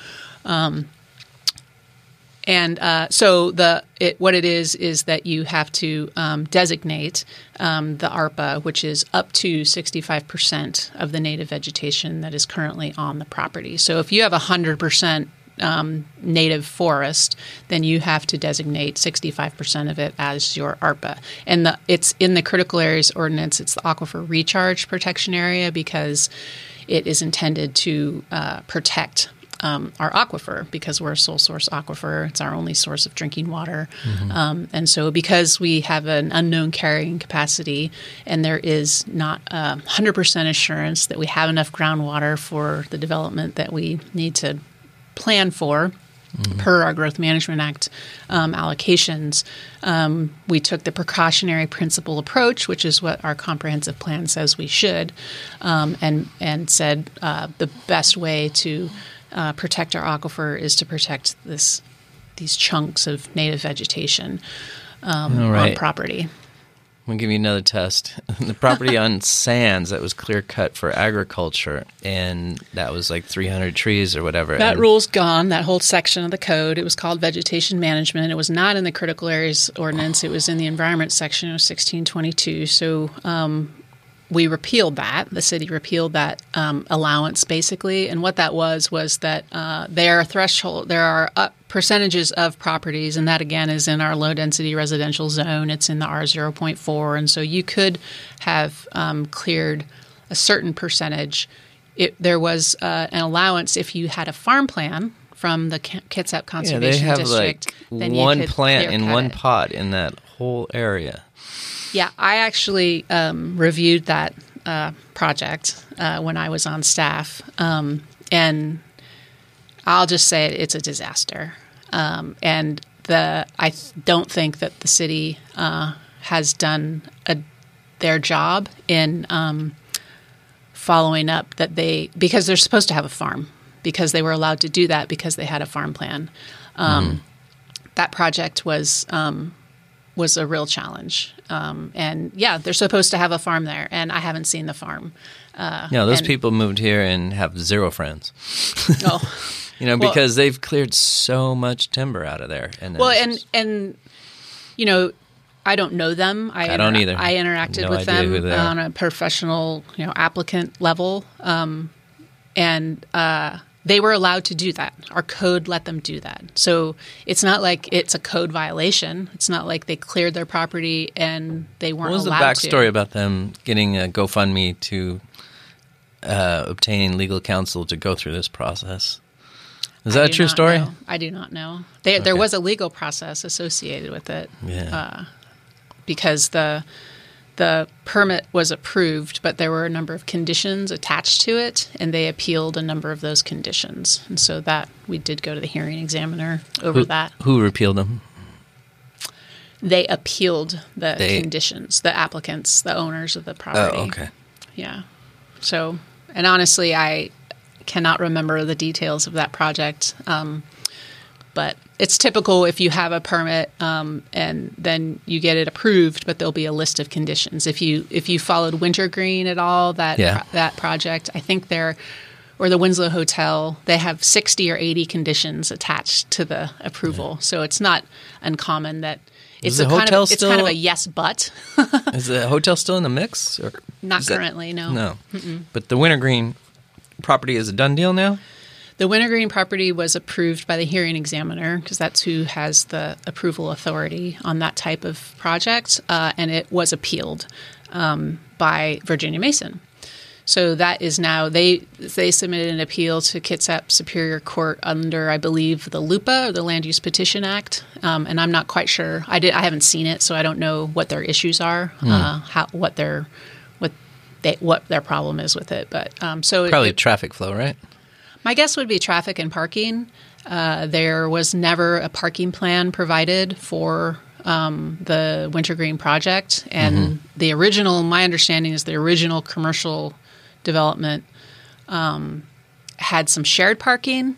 And uh, so the it, what it is is that you have to um, designate um, the ARPA, which is up to 65% of the native vegetation that is currently on the property. So if you have 100% um, native forest, then you have to designate 65% of it as your ARPA. And the, it's in the critical areas ordinance, it's the aquifer recharge protection area because it is intended to uh, protect um, our aquifer because we're a sole source aquifer. It's our only source of drinking water. Um, and so, because we have an unknown carrying capacity and there is not uh, 100% assurance that we have enough groundwater for the development that we need to plan for. Per our Growth Management Act um, allocations, um, we took the precautionary principle approach, which is what our comprehensive plan says we should, um, and and said uh, the best way to uh, protect our aquifer is to protect this these chunks of native vegetation um, All on property. I'm gonna give you another test. the property on Sands that was clear cut for agriculture, and that was like 300 trees or whatever. That and rule's gone. That whole section of the code. It was called vegetation management. It was not in the critical areas ordinance. It was in the environment section of 1622. So um, we repealed that. The city repealed that um, allowance basically. And what that was was that uh, there are threshold. There are uh, percentages of properties, and that again is in our low density residential zone. It's in the R 0.4, and so you could have um, cleared a certain percentage. It, there was uh, an allowance if you had a farm plan from the Kitsap yeah, Conservation they have District. like then you one could plant in one it. pot in that whole area. Yeah, I actually um, reviewed that uh, project uh, when I was on staff, um, and I'll just say it, it's a disaster. Um, and the I th- don't think that the city uh, has done a, their job in um, following up that they because they're supposed to have a farm because they were allowed to do that because they had a farm plan. Um, That project was um, was a real challenge. Um, and yeah, they're supposed to have a farm there, and I haven't seen the farm. Uh, Yeah, those and- people moved here and have zero friends. Oh, You know, Well- because they've cleared so much timber out of there. And well, and just- and you know, I don't know them. I, I don't either. I interacted No with them on a professional, you know, applicant level, um, and uh, they were allowed to do that. Our code let them do that. So it's not like it's a code violation. It's not like they cleared their property and they weren't what was the backstory to. about them getting a GoFundMe to uh, obtain legal counsel to go through this process? Is that a true story? know. I do not know. They, There was a legal process associated with it Yeah. because the the permit was approved, but there were a number of conditions attached to it, and they appealed a number of those conditions. And so that we did go to the hearing examiner over who, that. who repealed them? They appealed the They- conditions, the applicants, the owners of the property. Oh, okay. Yeah. So, and honestly, I cannot remember the details of that project. Um, but it's typical if you have a permit um, and then you get it approved, but there'll be a list of conditions. If you if you followed Wintergreen at all, that Yeah. that project, I think they're or the Winslow Hotel, they have sixty or eighty conditions attached to the approval. So it's not uncommon that. It's a kind of it's kind of a yes but Is the hotel still in the mix? Or not is that- currently no No. But the Wintergreen property is a done deal now? The Wintergreen property was approved by the hearing examiner because that's who has the approval authority on that type of project, uh, and it was appealed um, by Virginia Mason. So that is now they they submitted an appeal to Kitsap Superior Court under I believe the LUPA or the Land Use Petition Act, um, and I'm not quite sure. I did I haven't seen it, so I don't know what their issues are, uh, how what their what they what their problem is with it. But um, so it- Probably it, traffic flow, right? My guess would be traffic and parking. Uh, there was never a parking plan provided for um, the Wintergreen project, and the original. My understanding is the original commercial development um, had some shared parking.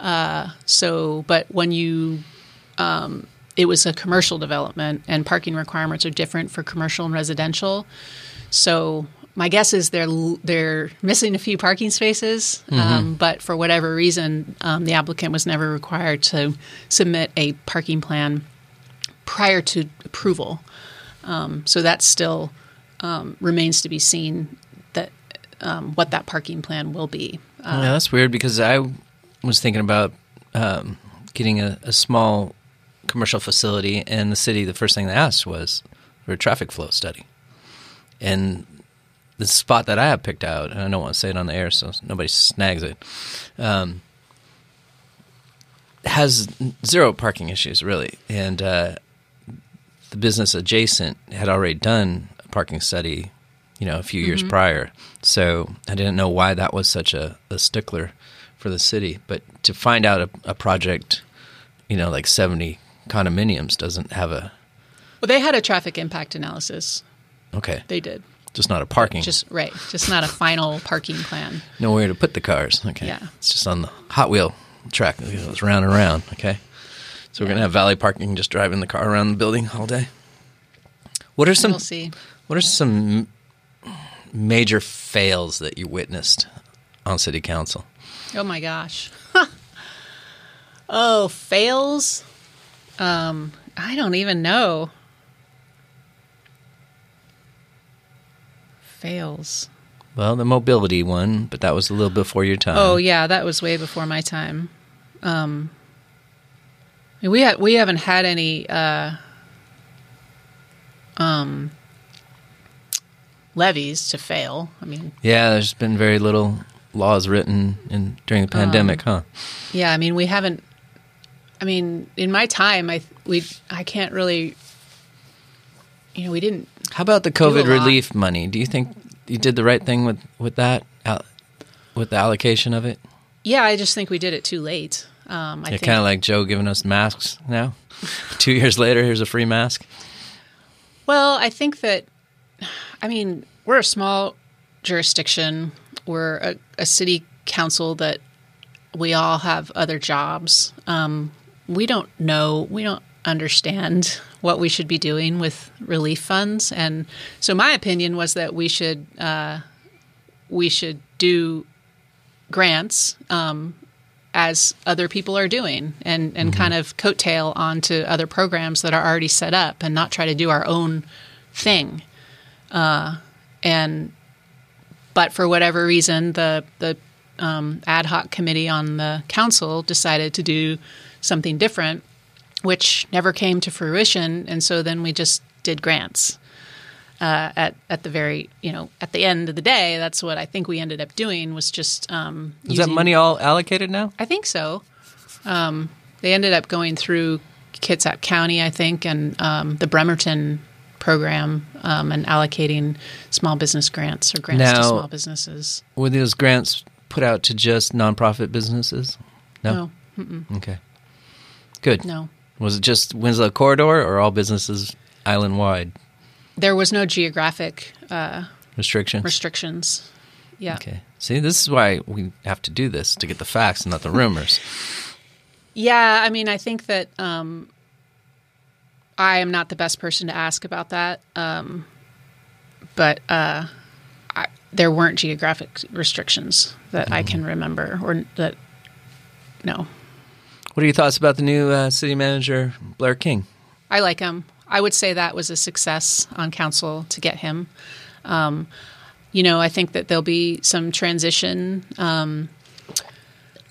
Uh, so, but when you um, it was a commercial development, and parking requirements are different for commercial and residential. So my guess is they're they're missing a few parking spaces, um, but for whatever reason, um, the applicant was never required to submit a parking plan prior to approval. Um, so that still um, remains to be seen that um, what that parking plan will be. Uh, yeah, that's weird because I was thinking about um, getting a, a small commercial facility, and the city, the first thing they asked was for a traffic flow study. And the spot that I have picked out, and I don't want to say it on the air so nobody snags it, um, has zero parking issues really, and uh, the business adjacent had already done a parking study, you know, a few years prior. So I didn't know why that was such a, a stickler for the city. But to find out a, a project, you know, like seventy condominiums doesn't have a well, they had a traffic impact analysis. okay, They did. Just not a parking, Just right, just not a final parking plan. nowhere to put the cars. Okay, Yeah. it's just on the Hot Wheel track. It goes round and round. Okay, so we're gonna have valley parking, just driving the car around the building all day. What are some we'll see. What are some major fails that you witnessed on city council? Oh my gosh. oh, fails. Um, I don't even know. Fails. Well, the mobility one, but that was a little before your time. Oh yeah, that was way before my time. Um, we ha- we haven't had any uh, um, levies to fail. I mean, yeah. There's been very little laws written in during the pandemic, huh? yeah, I mean we haven't. I mean, in my time, I we I can't really. You know, we didn't. How about the COVID relief money? Do you think you did the right thing with with that, al- with the allocation of it? Yeah, I just think we did it too late. Um, I Yeah, think kind of like Joe giving us masks now. Two years later, here's a free mask. Well, I think that, I mean, we're a small jurisdiction. We're a, a city council that we all have other jobs. Um, we don't know, we don't understand what we should be doing with relief funds. And so my opinion was that we should, uh, we should do grants um, as other people are doing and, and kind of coattail onto other programs that are already set up and not try to do our own thing. Uh, and but for whatever reason, the the um, ad hoc committee on the council decided to do something different, which never came to fruition. And so then we just did grants. Uh, at at the very you know at the end of the day, that's what I think we ended up doing was just um, Is that money all allocated now? I think so. Um, they ended up going through Kitsap County, I think, and um, the Bremerton program um, and allocating small business grants or grants Now- to small businesses. Were those grants put out to just nonprofit businesses? No. No, Okay. Good. no. Was it just Winslow Corridor or all businesses island wide There was no geographic uh, restrictions? restrictions. Yeah. okay. See, this is why we have to do this to get the facts and not the rumors. Yeah, I mean, I think that um, I am not the best person to ask about that, um, but uh, I, there weren't geographic restrictions that I can remember, or that no, What are your thoughts about the new uh, city manager, Blair King? I like him. I would say that was a success on council to get him. Um, you know, I think that there'll be some transition. Um,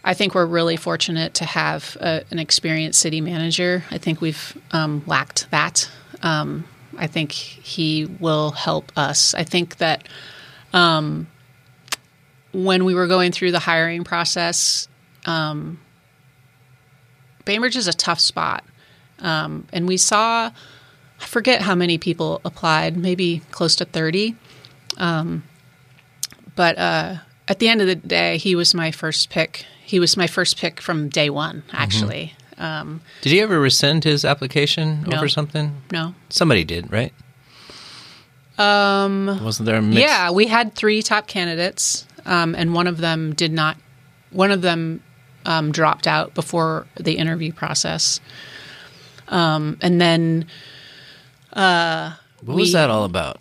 I think we're really fortunate to have a, an experienced city manager. I think we've um, lacked that. Um, I think he will help us. I think that um, when we were going through the hiring process, um, Bainbridge is a tough spot. Um, and we saw, I forget how many people applied, maybe close to 30. Um, but uh, at the end of the day, he was my first pick. He was my first pick from day one, actually. Um, Did he ever rescind his application No. over something? no. Somebody did, right? Um, wasn't there a mix? Yeah, we had three top candidates, um, and one of them did not. One of them um, dropped out before the interview process, um, and then What was that all about?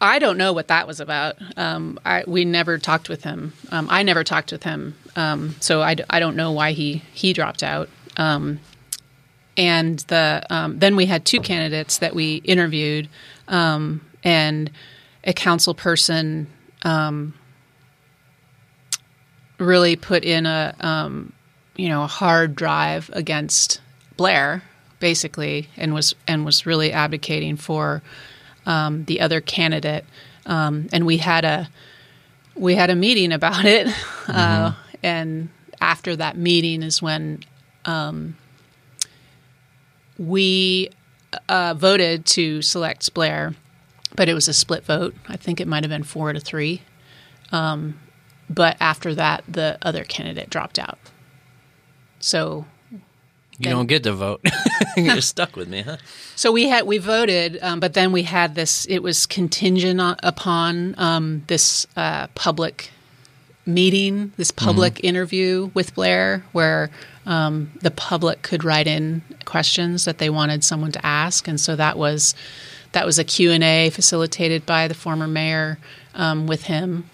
I don't know what that was about. Um, I, we never talked with him. Um, I never talked with him, um, so I don't know why he he dropped out. Um, and the um, then we had two candidates that we interviewed, um, and a council person um, really put in a um, you know a hard drive against Blair, basically, and was and was really advocating for um, the other candidate, um, and we had a we had a meeting about it, uh, and after that meeting is when um, we uh, voted to select Blair, but it was a split vote. I think it might have been four to three. Um, but after that, the other candidate dropped out. So You Then- don't get to vote. You're stuck with me, huh? So we had we voted, um, but then we had this. It was contingent on, upon um, this uh, public meeting, this public interview with Blair, where um, the public could write in questions that they wanted someone to ask, and so that was that was a Q and A facilitated by the former mayor um, with him.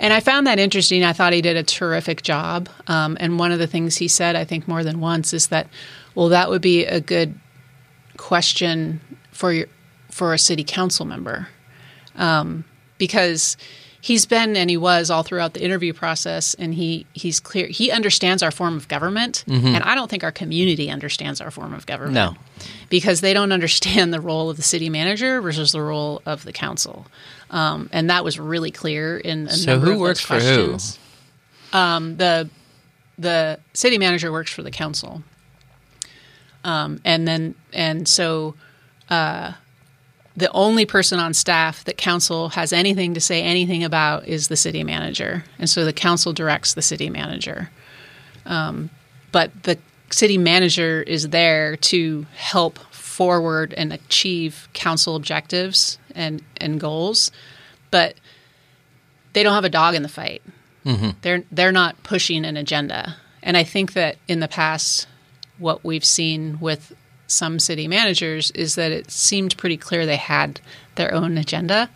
And I found that interesting. I thought he did a terrific job. Um, and one of the things he said, I think more than once, is that, well, that would be a good question for your for a city council member um, because he's been and he was all throughout the interview process and he he's clear he understands our form of government and I don't think our community understands our form of government No. because they don't understand the role of the city manager versus the role of the council um, and that was really clear in a So number who of works those for who? questions. Um, the the city manager works for the council um, and then and so uh, the only person on staff that council has anything to say anything about is the city manager, and so the council directs the city manager. Um, but the city manager is there to help forward and achieve council objectives and and goals, but they don't have a dog in the fight. They're they're not pushing an agenda, and I think that in the past, what we've seen with some city managers is that it seemed pretty clear they had their own agenda.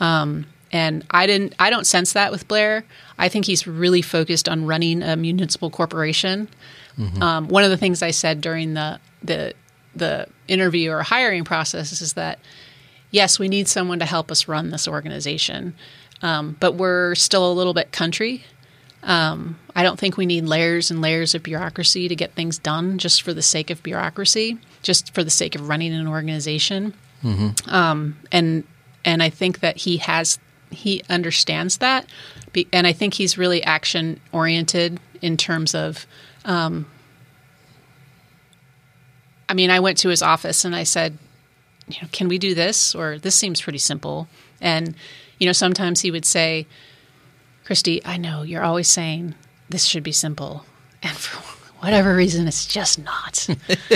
Um, and I didn't. I don't sense that with Blair. I think he's really focused on running a municipal corporation. Um, one of the things I said during the the the interview or hiring process is that yes, we need someone to help us run this organization, um, but we're still a little bit country. Um, I don't think we need layers and layers of bureaucracy to get things done just for the sake of bureaucracy, just for the sake of running an organization. Um, and and I think that he has he understands that, and I think he's really action oriented in terms of I mean, I went to his office and I said, you know, can we do this? Or this seems pretty simple. And, you know, sometimes he would say, Christy, I know you're always saying this should be simple. And for whatever reason, it's just not.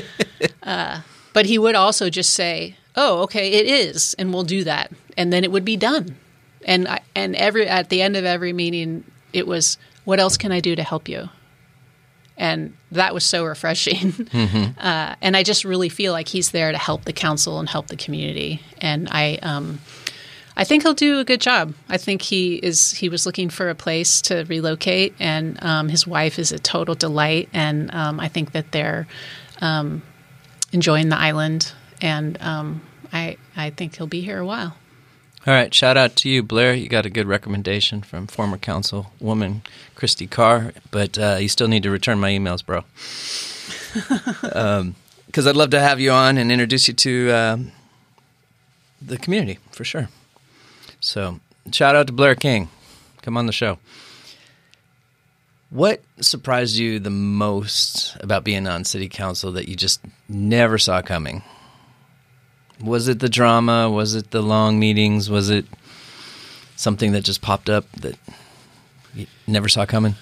uh, but he would also just say, oh, okay, it is. And we'll do that. And then it would be done. And, I, and every, at the end of every meeting, it was, what else can I do to help you? and that was so refreshing. Mm-hmm. Uh, and I just really feel like he's there to help the council and help the community. And I, um, I think he'll do a good job. I think he is. He was looking for a place to relocate, and um, his wife is a total delight. And um, I think that they're um, enjoying the island. And um, I, I think he'll be here a while. All right, shout out to you, Blair. You got a good recommendation from former councilwoman Christy Carr, but uh, you still need to return my emails, bro. Because um, I'd love to have you on and introduce you to uh, the community for sure. So, shout out to Blair King. Come on the show. What surprised you the most about being on city council that you just never saw coming? Was it the drama? Was it the long meetings? Was it something that just popped up that you never saw coming?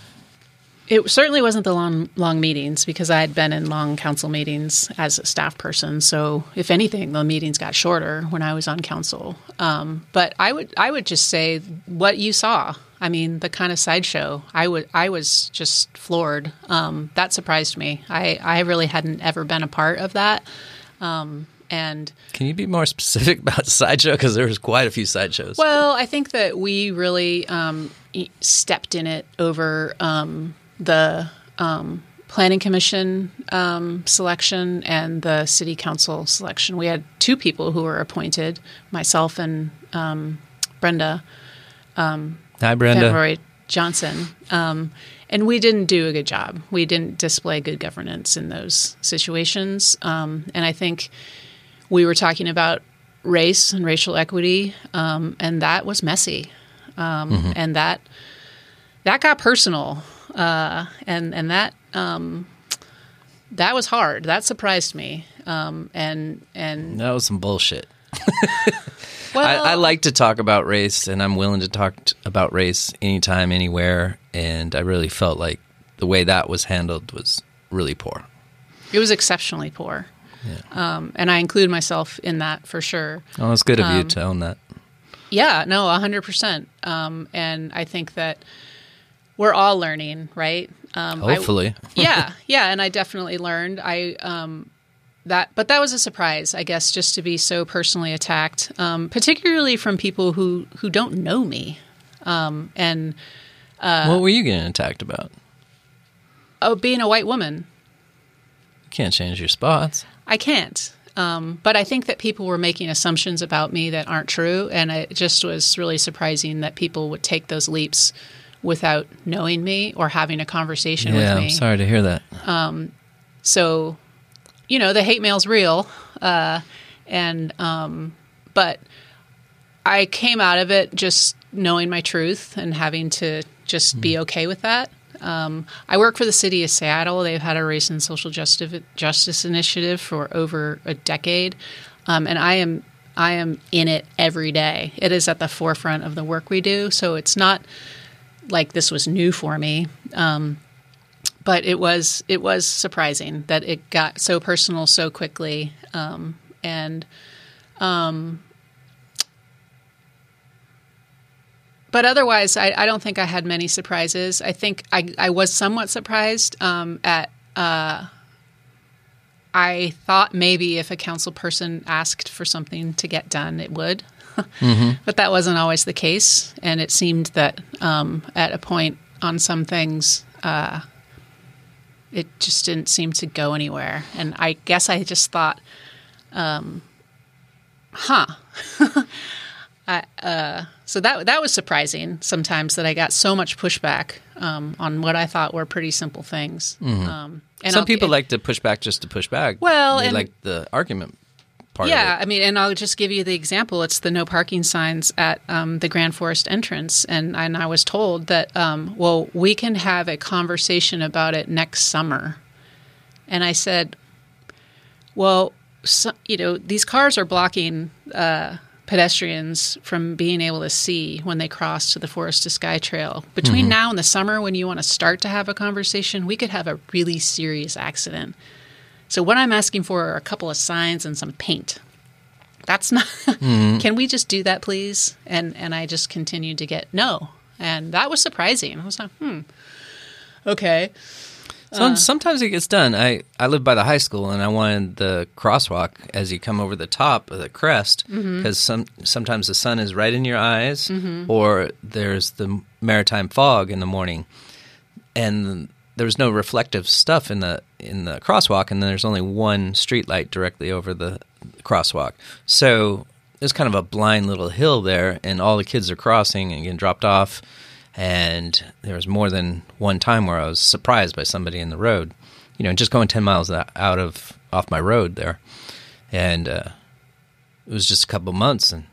It certainly wasn't the long long meetings because I had been in long council meetings as a staff person. So if anything, the meetings got shorter when I was on council. Um, but I would I would just say what you saw. I mean, the kind of sideshow. I would I was just floored. Um, that surprised me. I I really hadn't ever been a part of that. Um, and can you be more specific about sideshow? Because there was quite a few sideshows. Well, I think that we really um, stepped in it over um, the um, planning commission um, selection and the city council selection. We had two people who were appointed, myself and um, Brenda. Hi, Brenda. Roy Johnson. Um, and we didn't do a good job. We didn't display good governance in those situations. Um, and I think we were talking about race and racial equity, um, and that was messy, um, mm-hmm. and that that got personal, uh, and and that um, that was hard. That surprised me, um, and and that was some bullshit. well, I, I, like to talk about race, and I'm willing to talk t- about race anytime, anywhere. And I really felt like the way that was handled was really poor. It was exceptionally poor. Yeah. Um, and I include myself in that for sure. Oh, it's good of um, you to own that. Yeah, no, 100%. Um, and I think that we're all learning, right? Um, Hopefully. I, yeah, yeah. And I definitely learned. I, um, that, but that was a surprise, I guess, just to be so personally attacked, um, particularly from people who, who don't know me. and, uh, what were you getting attacked about? Oh, being a white woman. You can't change your spots. I can't. Um, but I think that people were making assumptions about me that aren't true, and it just was really surprising that people would take those leaps without knowing me or having a conversation yeah, with me. Yeah, I'm sorry to hear that. Um, so, you know, the hate mail's real, uh, and um, but I came out of it just knowing my truth and having to just mm. be okay with that. Um, I work for the city of Seattle. They've had a race and social justice, justice initiative for over a decade, um, and I am I am in it every day. It is at the forefront of the work we do. So it's not like this was new for me, um, but it was it was surprising that it got so personal so quickly, um, and um, but otherwise, I, I, don't think I had many surprises. I think I, I was somewhat surprised um, at. Uh, I thought maybe if a council person asked for something to get done, it would. Mm-hmm. But that wasn't always the case. And it seemed that um, at a point on some things, uh, it just didn't seem to go anywhere. And I guess I just thought, um, huh. I, uh, so that that was surprising sometimes that I got so much pushback um, on what I thought were pretty simple things. Mm-hmm. Um, Some I'll, people it, like to push back just to push back. Well, they and, like the argument part yeah. I mean, and I'll just give you the example. It's the no parking signs at um, the Grand Forest entrance, and and I was told that um, well, we can have a conversation about it next summer, and I said, well, so, you know, these cars are blocking uh, pedestrians from being able to see when they cross to the Forest to Sky Trail. Between now and the summer, when you want to start to have a conversation, we could have a really serious accident. So what I'm asking for are a couple of signs and some paint. That's not. Can we just do that, please? And and I just continued to get no, and that was surprising. I was like, hmm, okay, So, uh, sometimes it gets done. I, I live by the high school, and I wanted the crosswalk as you come over the top of the crest mm-hmm. because some sometimes the sun is right in your eyes, mm-hmm. or there's the maritime fog in the morning, and there's no reflective stuff in the in the crosswalk, and then there's only one street light directly over the crosswalk. So there's kind of a blind little hill there, and all the kids are crossing and getting dropped off. And there was more than one time where I was surprised by somebody in the road, you know, just going 10 miles out of off my road there. And uh, it was just a couple months and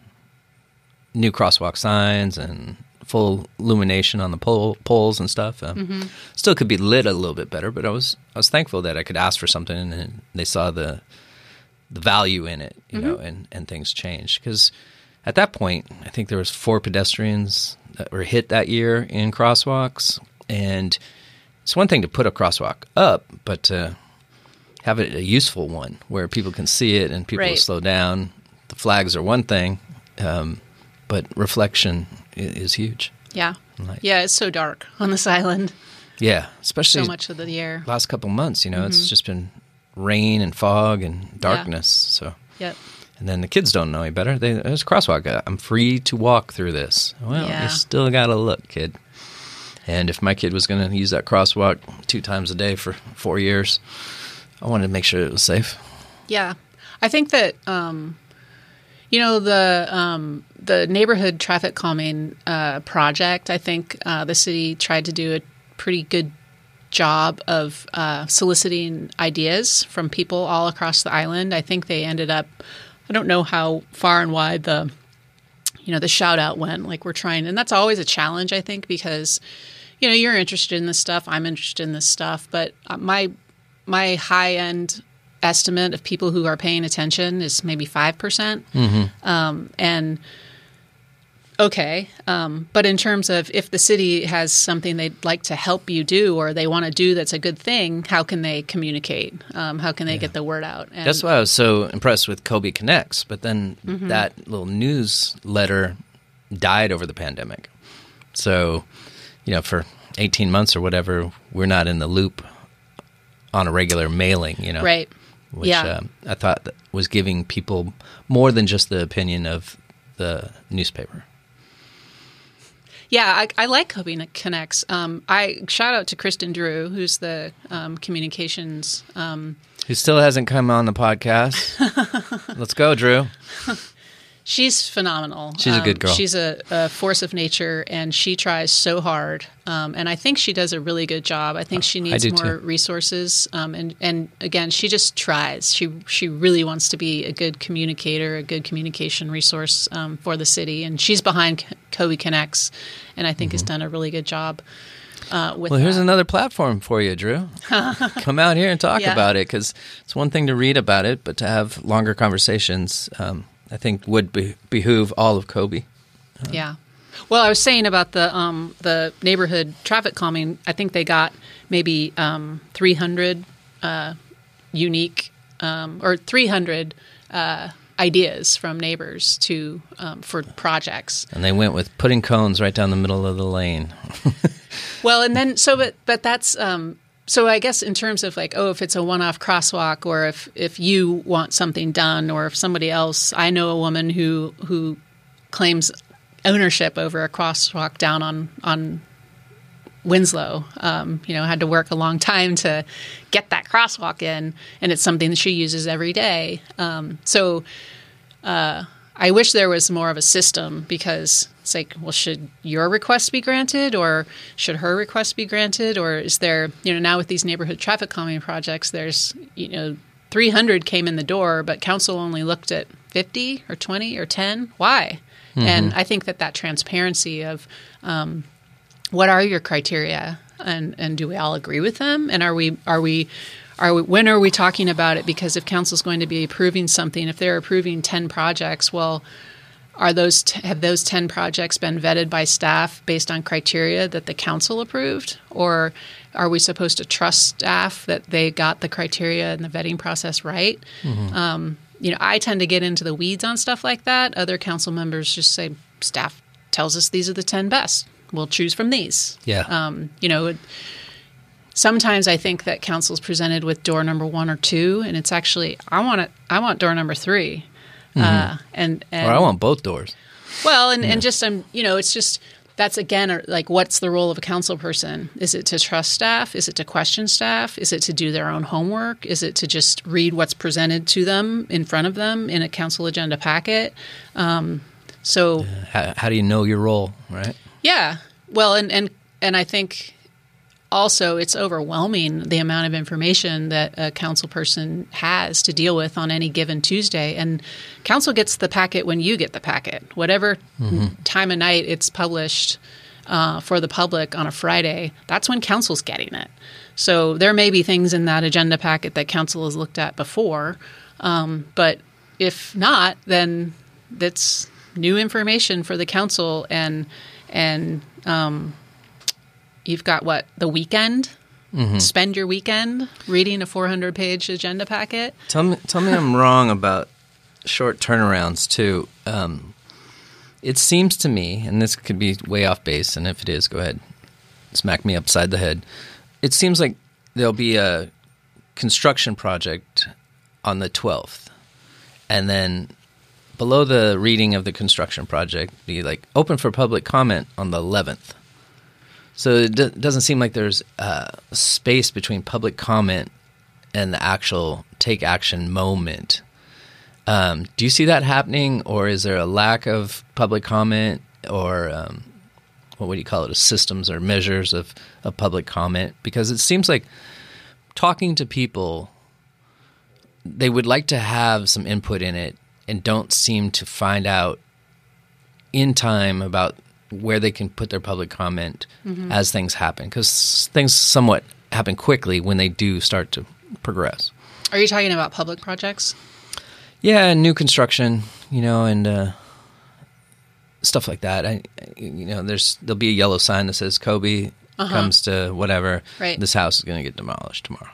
new crosswalk signs and full illumination on the pole, poles and stuff. Um, Still could be lit a little bit better, but I was I was thankful that I could ask for something and they saw the the value in it, you know, and and things changed because at that point I think there was four pedestrians that were hit that year in crosswalks, and it's one thing to put a crosswalk up, but to have it a useful one where people can see it and people Right. slow down. The flags are one thing, um, but reflection is huge. yeah, Right. yeah. It's so dark on this island. Yeah, especially So much of the year. last couple months. You know, it's just been rain and fog and darkness. So, Yep. and then the kids don't know any better. They there's a crosswalk. Uh, I'm free to walk through this. Well, Yeah. you still got to look, kid. And if my kid was going to use that crosswalk two times a day for four years, I wanted to make sure it was safe. Yeah, I think that um, you know the um, the neighborhood traffic calming uh, project. I think uh, the city tried to do a pretty good job of uh, soliciting ideas from people all across the island. I think they ended up. I don't know how far and wide the you know the shout out went. Like we're trying, and that's always a challenge. I think because you know you're interested in this stuff, I'm interested in this stuff, but uh, my my high end estimate of people who are paying attention is maybe 5%. percent Um, and okay. Um, but in terms of if the city has something they'd like to help you do or they want to do that's a good thing, how can they communicate? Um, how can they get the word out? And, That's why I was so impressed with COBI Connects. But then Mm-hmm. that little newsletter died over the pandemic. So, you know, for 18 months or whatever, we're not in the loop on a regular mailing, you know. Right. Which Yeah. um, I thought was giving people more than just the opinion of the newspaper. Yeah, I, I like COBI Connects. Um, I shout out to Kristen Drew, who's the um, communications. Um, Who still hasn't come on the podcast? Let's go, Drew. She's phenomenal. She's a Um, good girl. She's a, a force of nature, and she tries so hard. Um, and I think she does a really good job. I think she needs more too. resources. Um, and and again, she just tries. She she really wants to be a good communicator, a good communication resource um, for the city. And she's behind COBI Connects, and I think has done a really good job. Uh, with Mm-hmm. Well, here's that. another platform for you, Drew. Come out here and talk Yeah. about it because it's one thing to read about it, but to have longer conversations, um, I think would be- behoove all of COBI. Yeah. Well, I was saying about the um, the neighborhood traffic calming. I think they got maybe um, 300 uh, unique um, or 300 uh, ideas from neighbors to um, for projects. And they went with putting cones right down the middle of the lane. Well, and then so but but that's um so I guess in terms of like oh if it's a one-off crosswalk or if if you want something done or if somebody else I know a woman who who claims ownership over a crosswalk down on on Winslow. Um, you know, had to work a long time to get that crosswalk in, and it's something that she uses every day. Um, so uh, I wish there was more of a system because it's like, well, should your request be granted or should her request be granted? Or is there, you know, now with these neighborhood traffic calming projects, there's, you know, 300 came in the door, but council only looked at 50 or 20 or 10. Why? And I think that that transparency of um, what are your criteria and and do we all agree with them and are we are we are we, when are we talking about it because if council's going to be approving something if they're approving 10 projects well are those t- have those 10 projects been vetted by staff based on criteria that the council approved? Or are we supposed to trust staff that they got the criteria and the vetting process right? Um, you know i tend to get into the weeds on stuff like that. Other council members just say staff tells us these are the 10 best. We'll choose from these. Yeah. um, you know, it, sometimes I think that council's presented with door number one or two, and it's actually I want it. I want door number 3 uh, and and or I want both doors. well, and, and just um, you know, it's just that's again uh, like what's the role of a council person? Is it to trust staff? Is it to question staff? Is it to do their own homework? Is it to just read what's presented to them in front of them in a council agenda packet? Um, so How, how do you know your role, right? yeah. Well, and and and I think also it's overwhelming the amount of information that a council person has to deal with on any given Tuesday. And council gets the packet when you get the packet, whatever time of night it's published. Uh, for the public on a Friday, that's when council's getting it. So there may be things in that agenda packet that council has looked at before, um, but if not, then that's new information for the council, and and um, you've got what the weekend. Spend your weekend reading a 400 page agenda packet. Tell me, tell me, I'm wrong about short turnarounds too. Um, it seems to me, and this could be way off base, and if it is, go ahead, smack me upside the head. It seems like there'll be a construction project on the 12th, and then below the reading of the construction project, be like open for public comment on the 11th. So it do- doesn't seem like there's uh, space between public comment and the actual take action moment. Um, do you see that happening, or is there a lack of public comment, or um, what would you call it, systems or measures of, of public comment? Because it seems like talking to people, they would like to have some input in it and don't seem to find out in time about where they can put their public comment as things happen because things somewhat happen quickly when they do start to progress. Are you talking about public projects? Yeah, new construction, you know, and uh, stuff like that. I, you know, there's there'll be a yellow sign that says COBI comes to whatever. Uh-huh. Right. This house is going to get demolished tomorrow.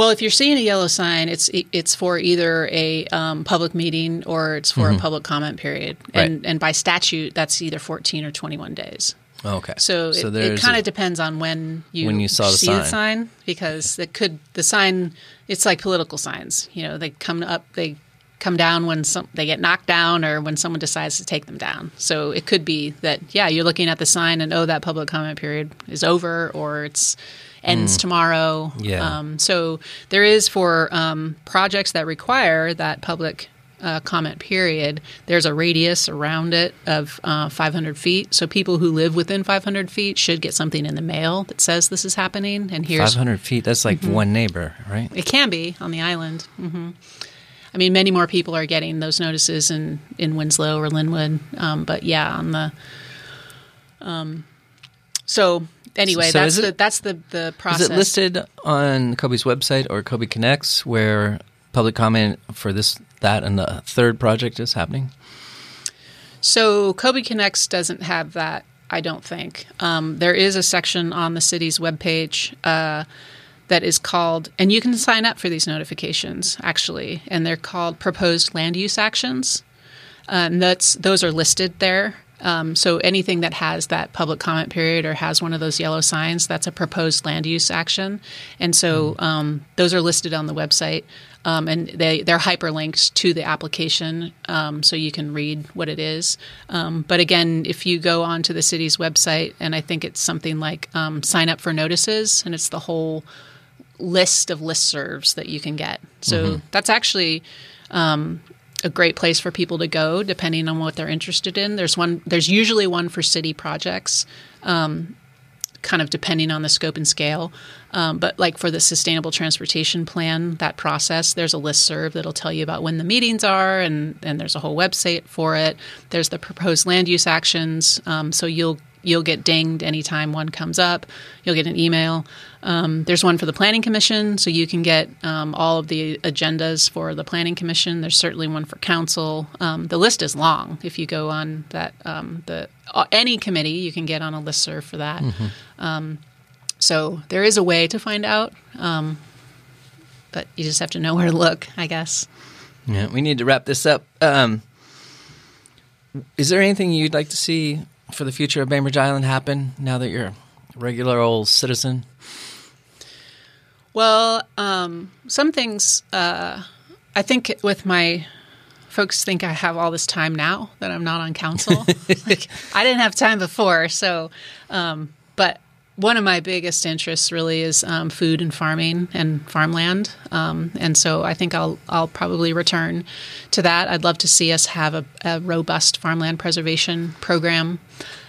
Well, if you're seeing a yellow sign, it's it's for either a um, public meeting or it's for a public comment period, and Right. and by statute, that's either 14 or 21 days. Okay. So, it, it kind of depends on when you When you saw the see the sign because it could the sign. It's like political signs. You know, they come up, they come down when some they get knocked down or when someone decides to take them down. So it could be that yeah, you're looking at the sign and oh, that public comment period is over or it's ends tomorrow. Yeah. Um, so there is for um, projects that require that public uh, comment period. There's a radius around it of uh, 500 feet. So people who live within 500 feet should get something in the mail that says this is happening. And here's 500 feet. That's like Mm-hmm. one neighbor, right? it can be on the island. hmm I mean, many more people are getting those notices in in Winslow or Lynwood. Um, but yeah, on the um, so anyway, So that's it- the that's the the process. Is it listed on COBI's website or COBI Connects where public comment for this, that, and the third project is happening? So COBI Connects doesn't have that, I don't think. Um, there is a section on the city's webpage uh, that is called, and you can sign up for these notifications actually, and they're called proposed land use actions. Uh, and that's those are listed there. Um, so anything that has that public comment period or has one of those yellow signs, that's a proposed land use action. And so um, those are listed on the website, um, and they they're hyperlinked to the application, um, so you can read what it is. Um, but again, if you go onto the city's website, and I think it's something like um, sign up for notices, and it's the whole list of listservs that you can get. So that's actually um, a great place for people to go, depending on what they're interested in. There's one. There's usually one for city projects. Um, kind of depending on the scope and scale. Um, but like for the sustainable transportation plan, that process, there's a list serve that'll tell you about when the meetings are, and and there's a whole website for it. There's the proposed land use actions, um, so you'll you'll get dinged anytime one comes up. You'll get an email. Um, there's one for the Planning Commission, so you can get um, all of the agendas for the Planning Commission. There's certainly one for Council. Um, the list is long. If you go on that, um, the uh, any committee, you can get on a listserv for that. Um, so there is a way to find out, um, but you just have to know where to look, I guess. Yeah, we need to wrap this up. Um, is there anything you'd like to see for the future of Bainbridge Island happen now that you're a regular old citizen? Well, um, some things uh, I think with my folks think I have all this time now that I'm not on council. like I didn't have time before, so um, one of my biggest interests really is um, food and farming and farmland, um, and so I think I'll I'll probably return to that. I'd love to see us have a, a robust farmland preservation program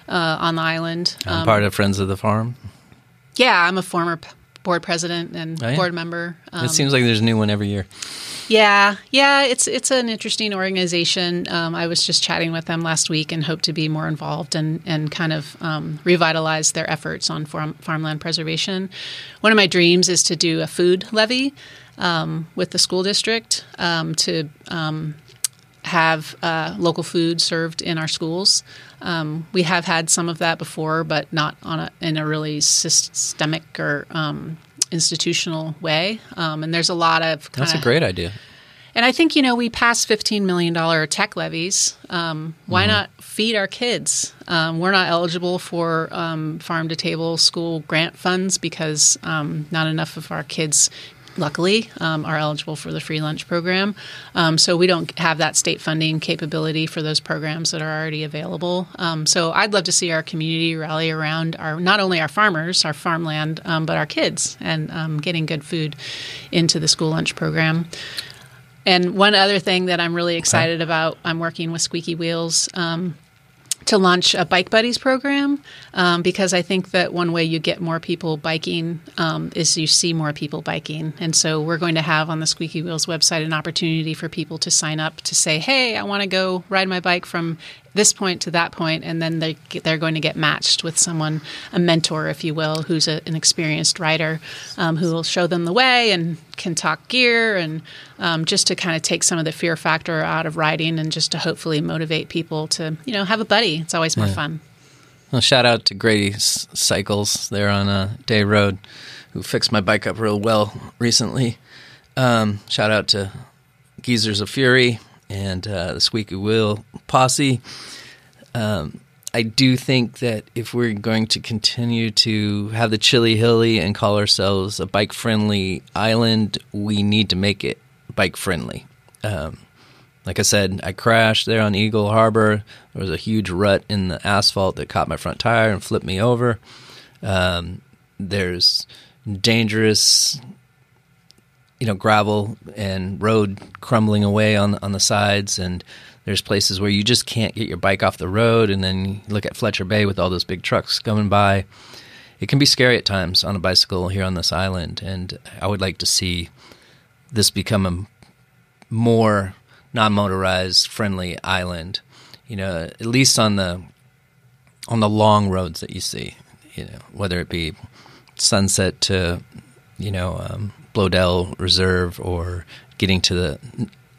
uh, on the island. I'm part of Friends of the Farm. Yeah, I'm a former board president and Oh, yeah? board member. Um, it seems like there's a new one every year. yeah, yeah, it's it's an interesting organization. Um, I was just chatting with them last week and hope to be more involved and and kind of um, revitalize their efforts on farm, farmland preservation. One of my dreams is to do a food levy um, with the school district um, to um, have uh, local food served in our schools. Um, we have had some of that before, but not on a, in a really systemic or um, institutional way. Um, and there's a lot of That's a great idea. and I think you know we passed fifteen million dollar tech levies. Um, why not feed our kids? Um, we're not eligible for um, farm to table school grant funds because um, not enough of our kids, luckily, um, are eligible for the free lunch program. Um, so we don't have that state funding capability for those programs that are already available. Um, so I'd love to see our community rally around our not only our farmers, our farmland, um, but our kids, and um, getting good food into the school lunch program. And one other thing that I'm really excited about, I'm working with Squeaky Wheels um, to launch a Bike Buddies program um, because I think that one way you get more people biking um, is you see more people biking. And so we're going to have on the Squeaky Wheels website an opportunity for people to sign up to say, hey, I want to go ride my bike from this point to that point, and then they they're going to get matched with someone, a mentor, if you will, who's a, an experienced rider, um, who will show them the way and can talk gear, and um, just to kind of take some of the fear factor out of riding, and just to hopefully motivate people to, you know, have a buddy. It's always more fun. Well, shout out to Grady Cycles there on uh, Day Road, who fixed my bike up real well recently. Um, shout out to Geezers of Fury and uh, the Squeaky Wheel Posse. Um, I do think that if we're going to continue to have the Chilly Hilly and call ourselves a bike friendly island, we need to make it bike friendly. Um, like I said, I crashed there on Eagle Harbor. There was a huge rut in the asphalt that caught my front tire and flipped me over. Um, there's dangerous, you know, gravel and road crumbling away on on the sides, and there's places where you just can't get your bike off the road. And then look at Fletcher Bay with all those big trucks coming by. It can be scary at times on a bicycle here on this island, and I would like to see this become a more non-motorized friendly island you know at least on the on the long roads that you see you know whether it be sunset to you know um, Bloedel Reserve or getting to the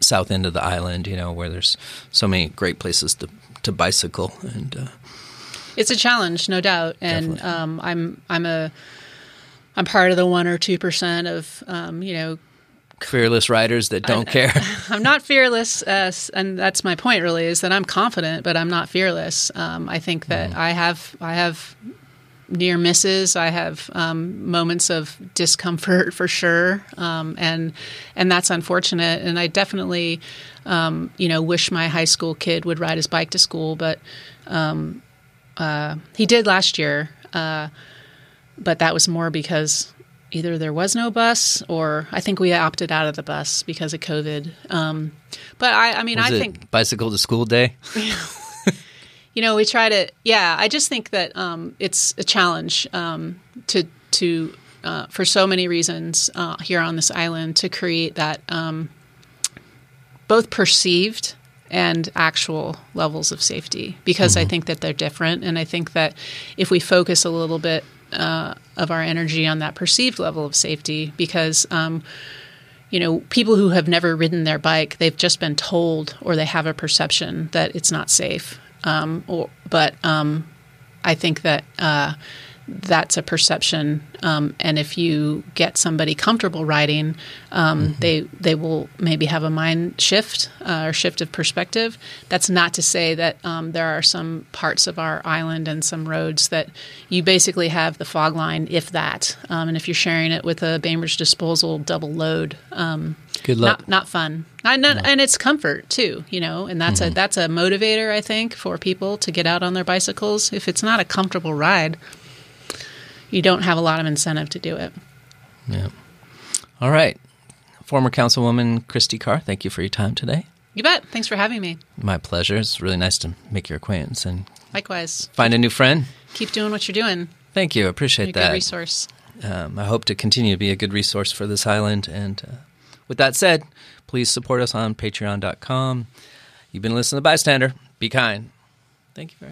south end of the island you know where there's so many great places to to bicycle and uh, It's a challenge, no doubt, and um, I'm I'm a I'm part of the one or two percent of um, you know fearless riders that don't care I'm not fearless, uh, and that's my point. Really, is that I'm confident, but I'm not fearless. Um, I think that I have I have near misses. I have um, moments of discomfort for sure, um, and and that's unfortunate. And I definitely, um, you know, wish my high school kid would ride his bike to school, but um, uh, he did last year. Uh, but that was more because either there was no bus or I think we opted out of the bus because of COVID. Um, but I, I mean, Was I it think bicycle to school day you know, we try to. Yeah, I just think that um, it's a challenge um, to to uh, for so many reasons uh, here on this island to create that um, both perceived and actual levels of safety because I think that they're different, and I think that if we focus a little bit uh, of our energy on that perceived level of safety, because um, you know, people who have never ridden their bike, they've just been told or they have a perception that it's not safe. Um, or, but um, I think that uh, that's a perception, um, and if you get somebody comfortable riding, um, they they will maybe have a mind shift uh, or shift of perspective. That's not to say that um, there are some parts of our island and some roads that you basically have the fog line, if that, um, and if you're sharing it with a Bainbridge disposal double load. Um, Good luck. Not, not fun. Not, not, And it's comfort too, you know, and that's a that's a motivator I think for people to get out on their bicycles. If it's not a comfortable ride, you don't have a lot of incentive to do it. Yeah. All right. Former Councilwoman Christy Carr, thank you for your time today. You bet. Thanks for having me. My pleasure. It's really nice to make your acquaintance and Likewise. find a new friend. Keep doing what you're doing. Thank you. You're Appreciate a good that. resource. Um, I hope to continue to be a good resource for this island. And uh, with that said, please support us on patreon.com. You've been listening to B.I.Stander. Be kind. Thank you very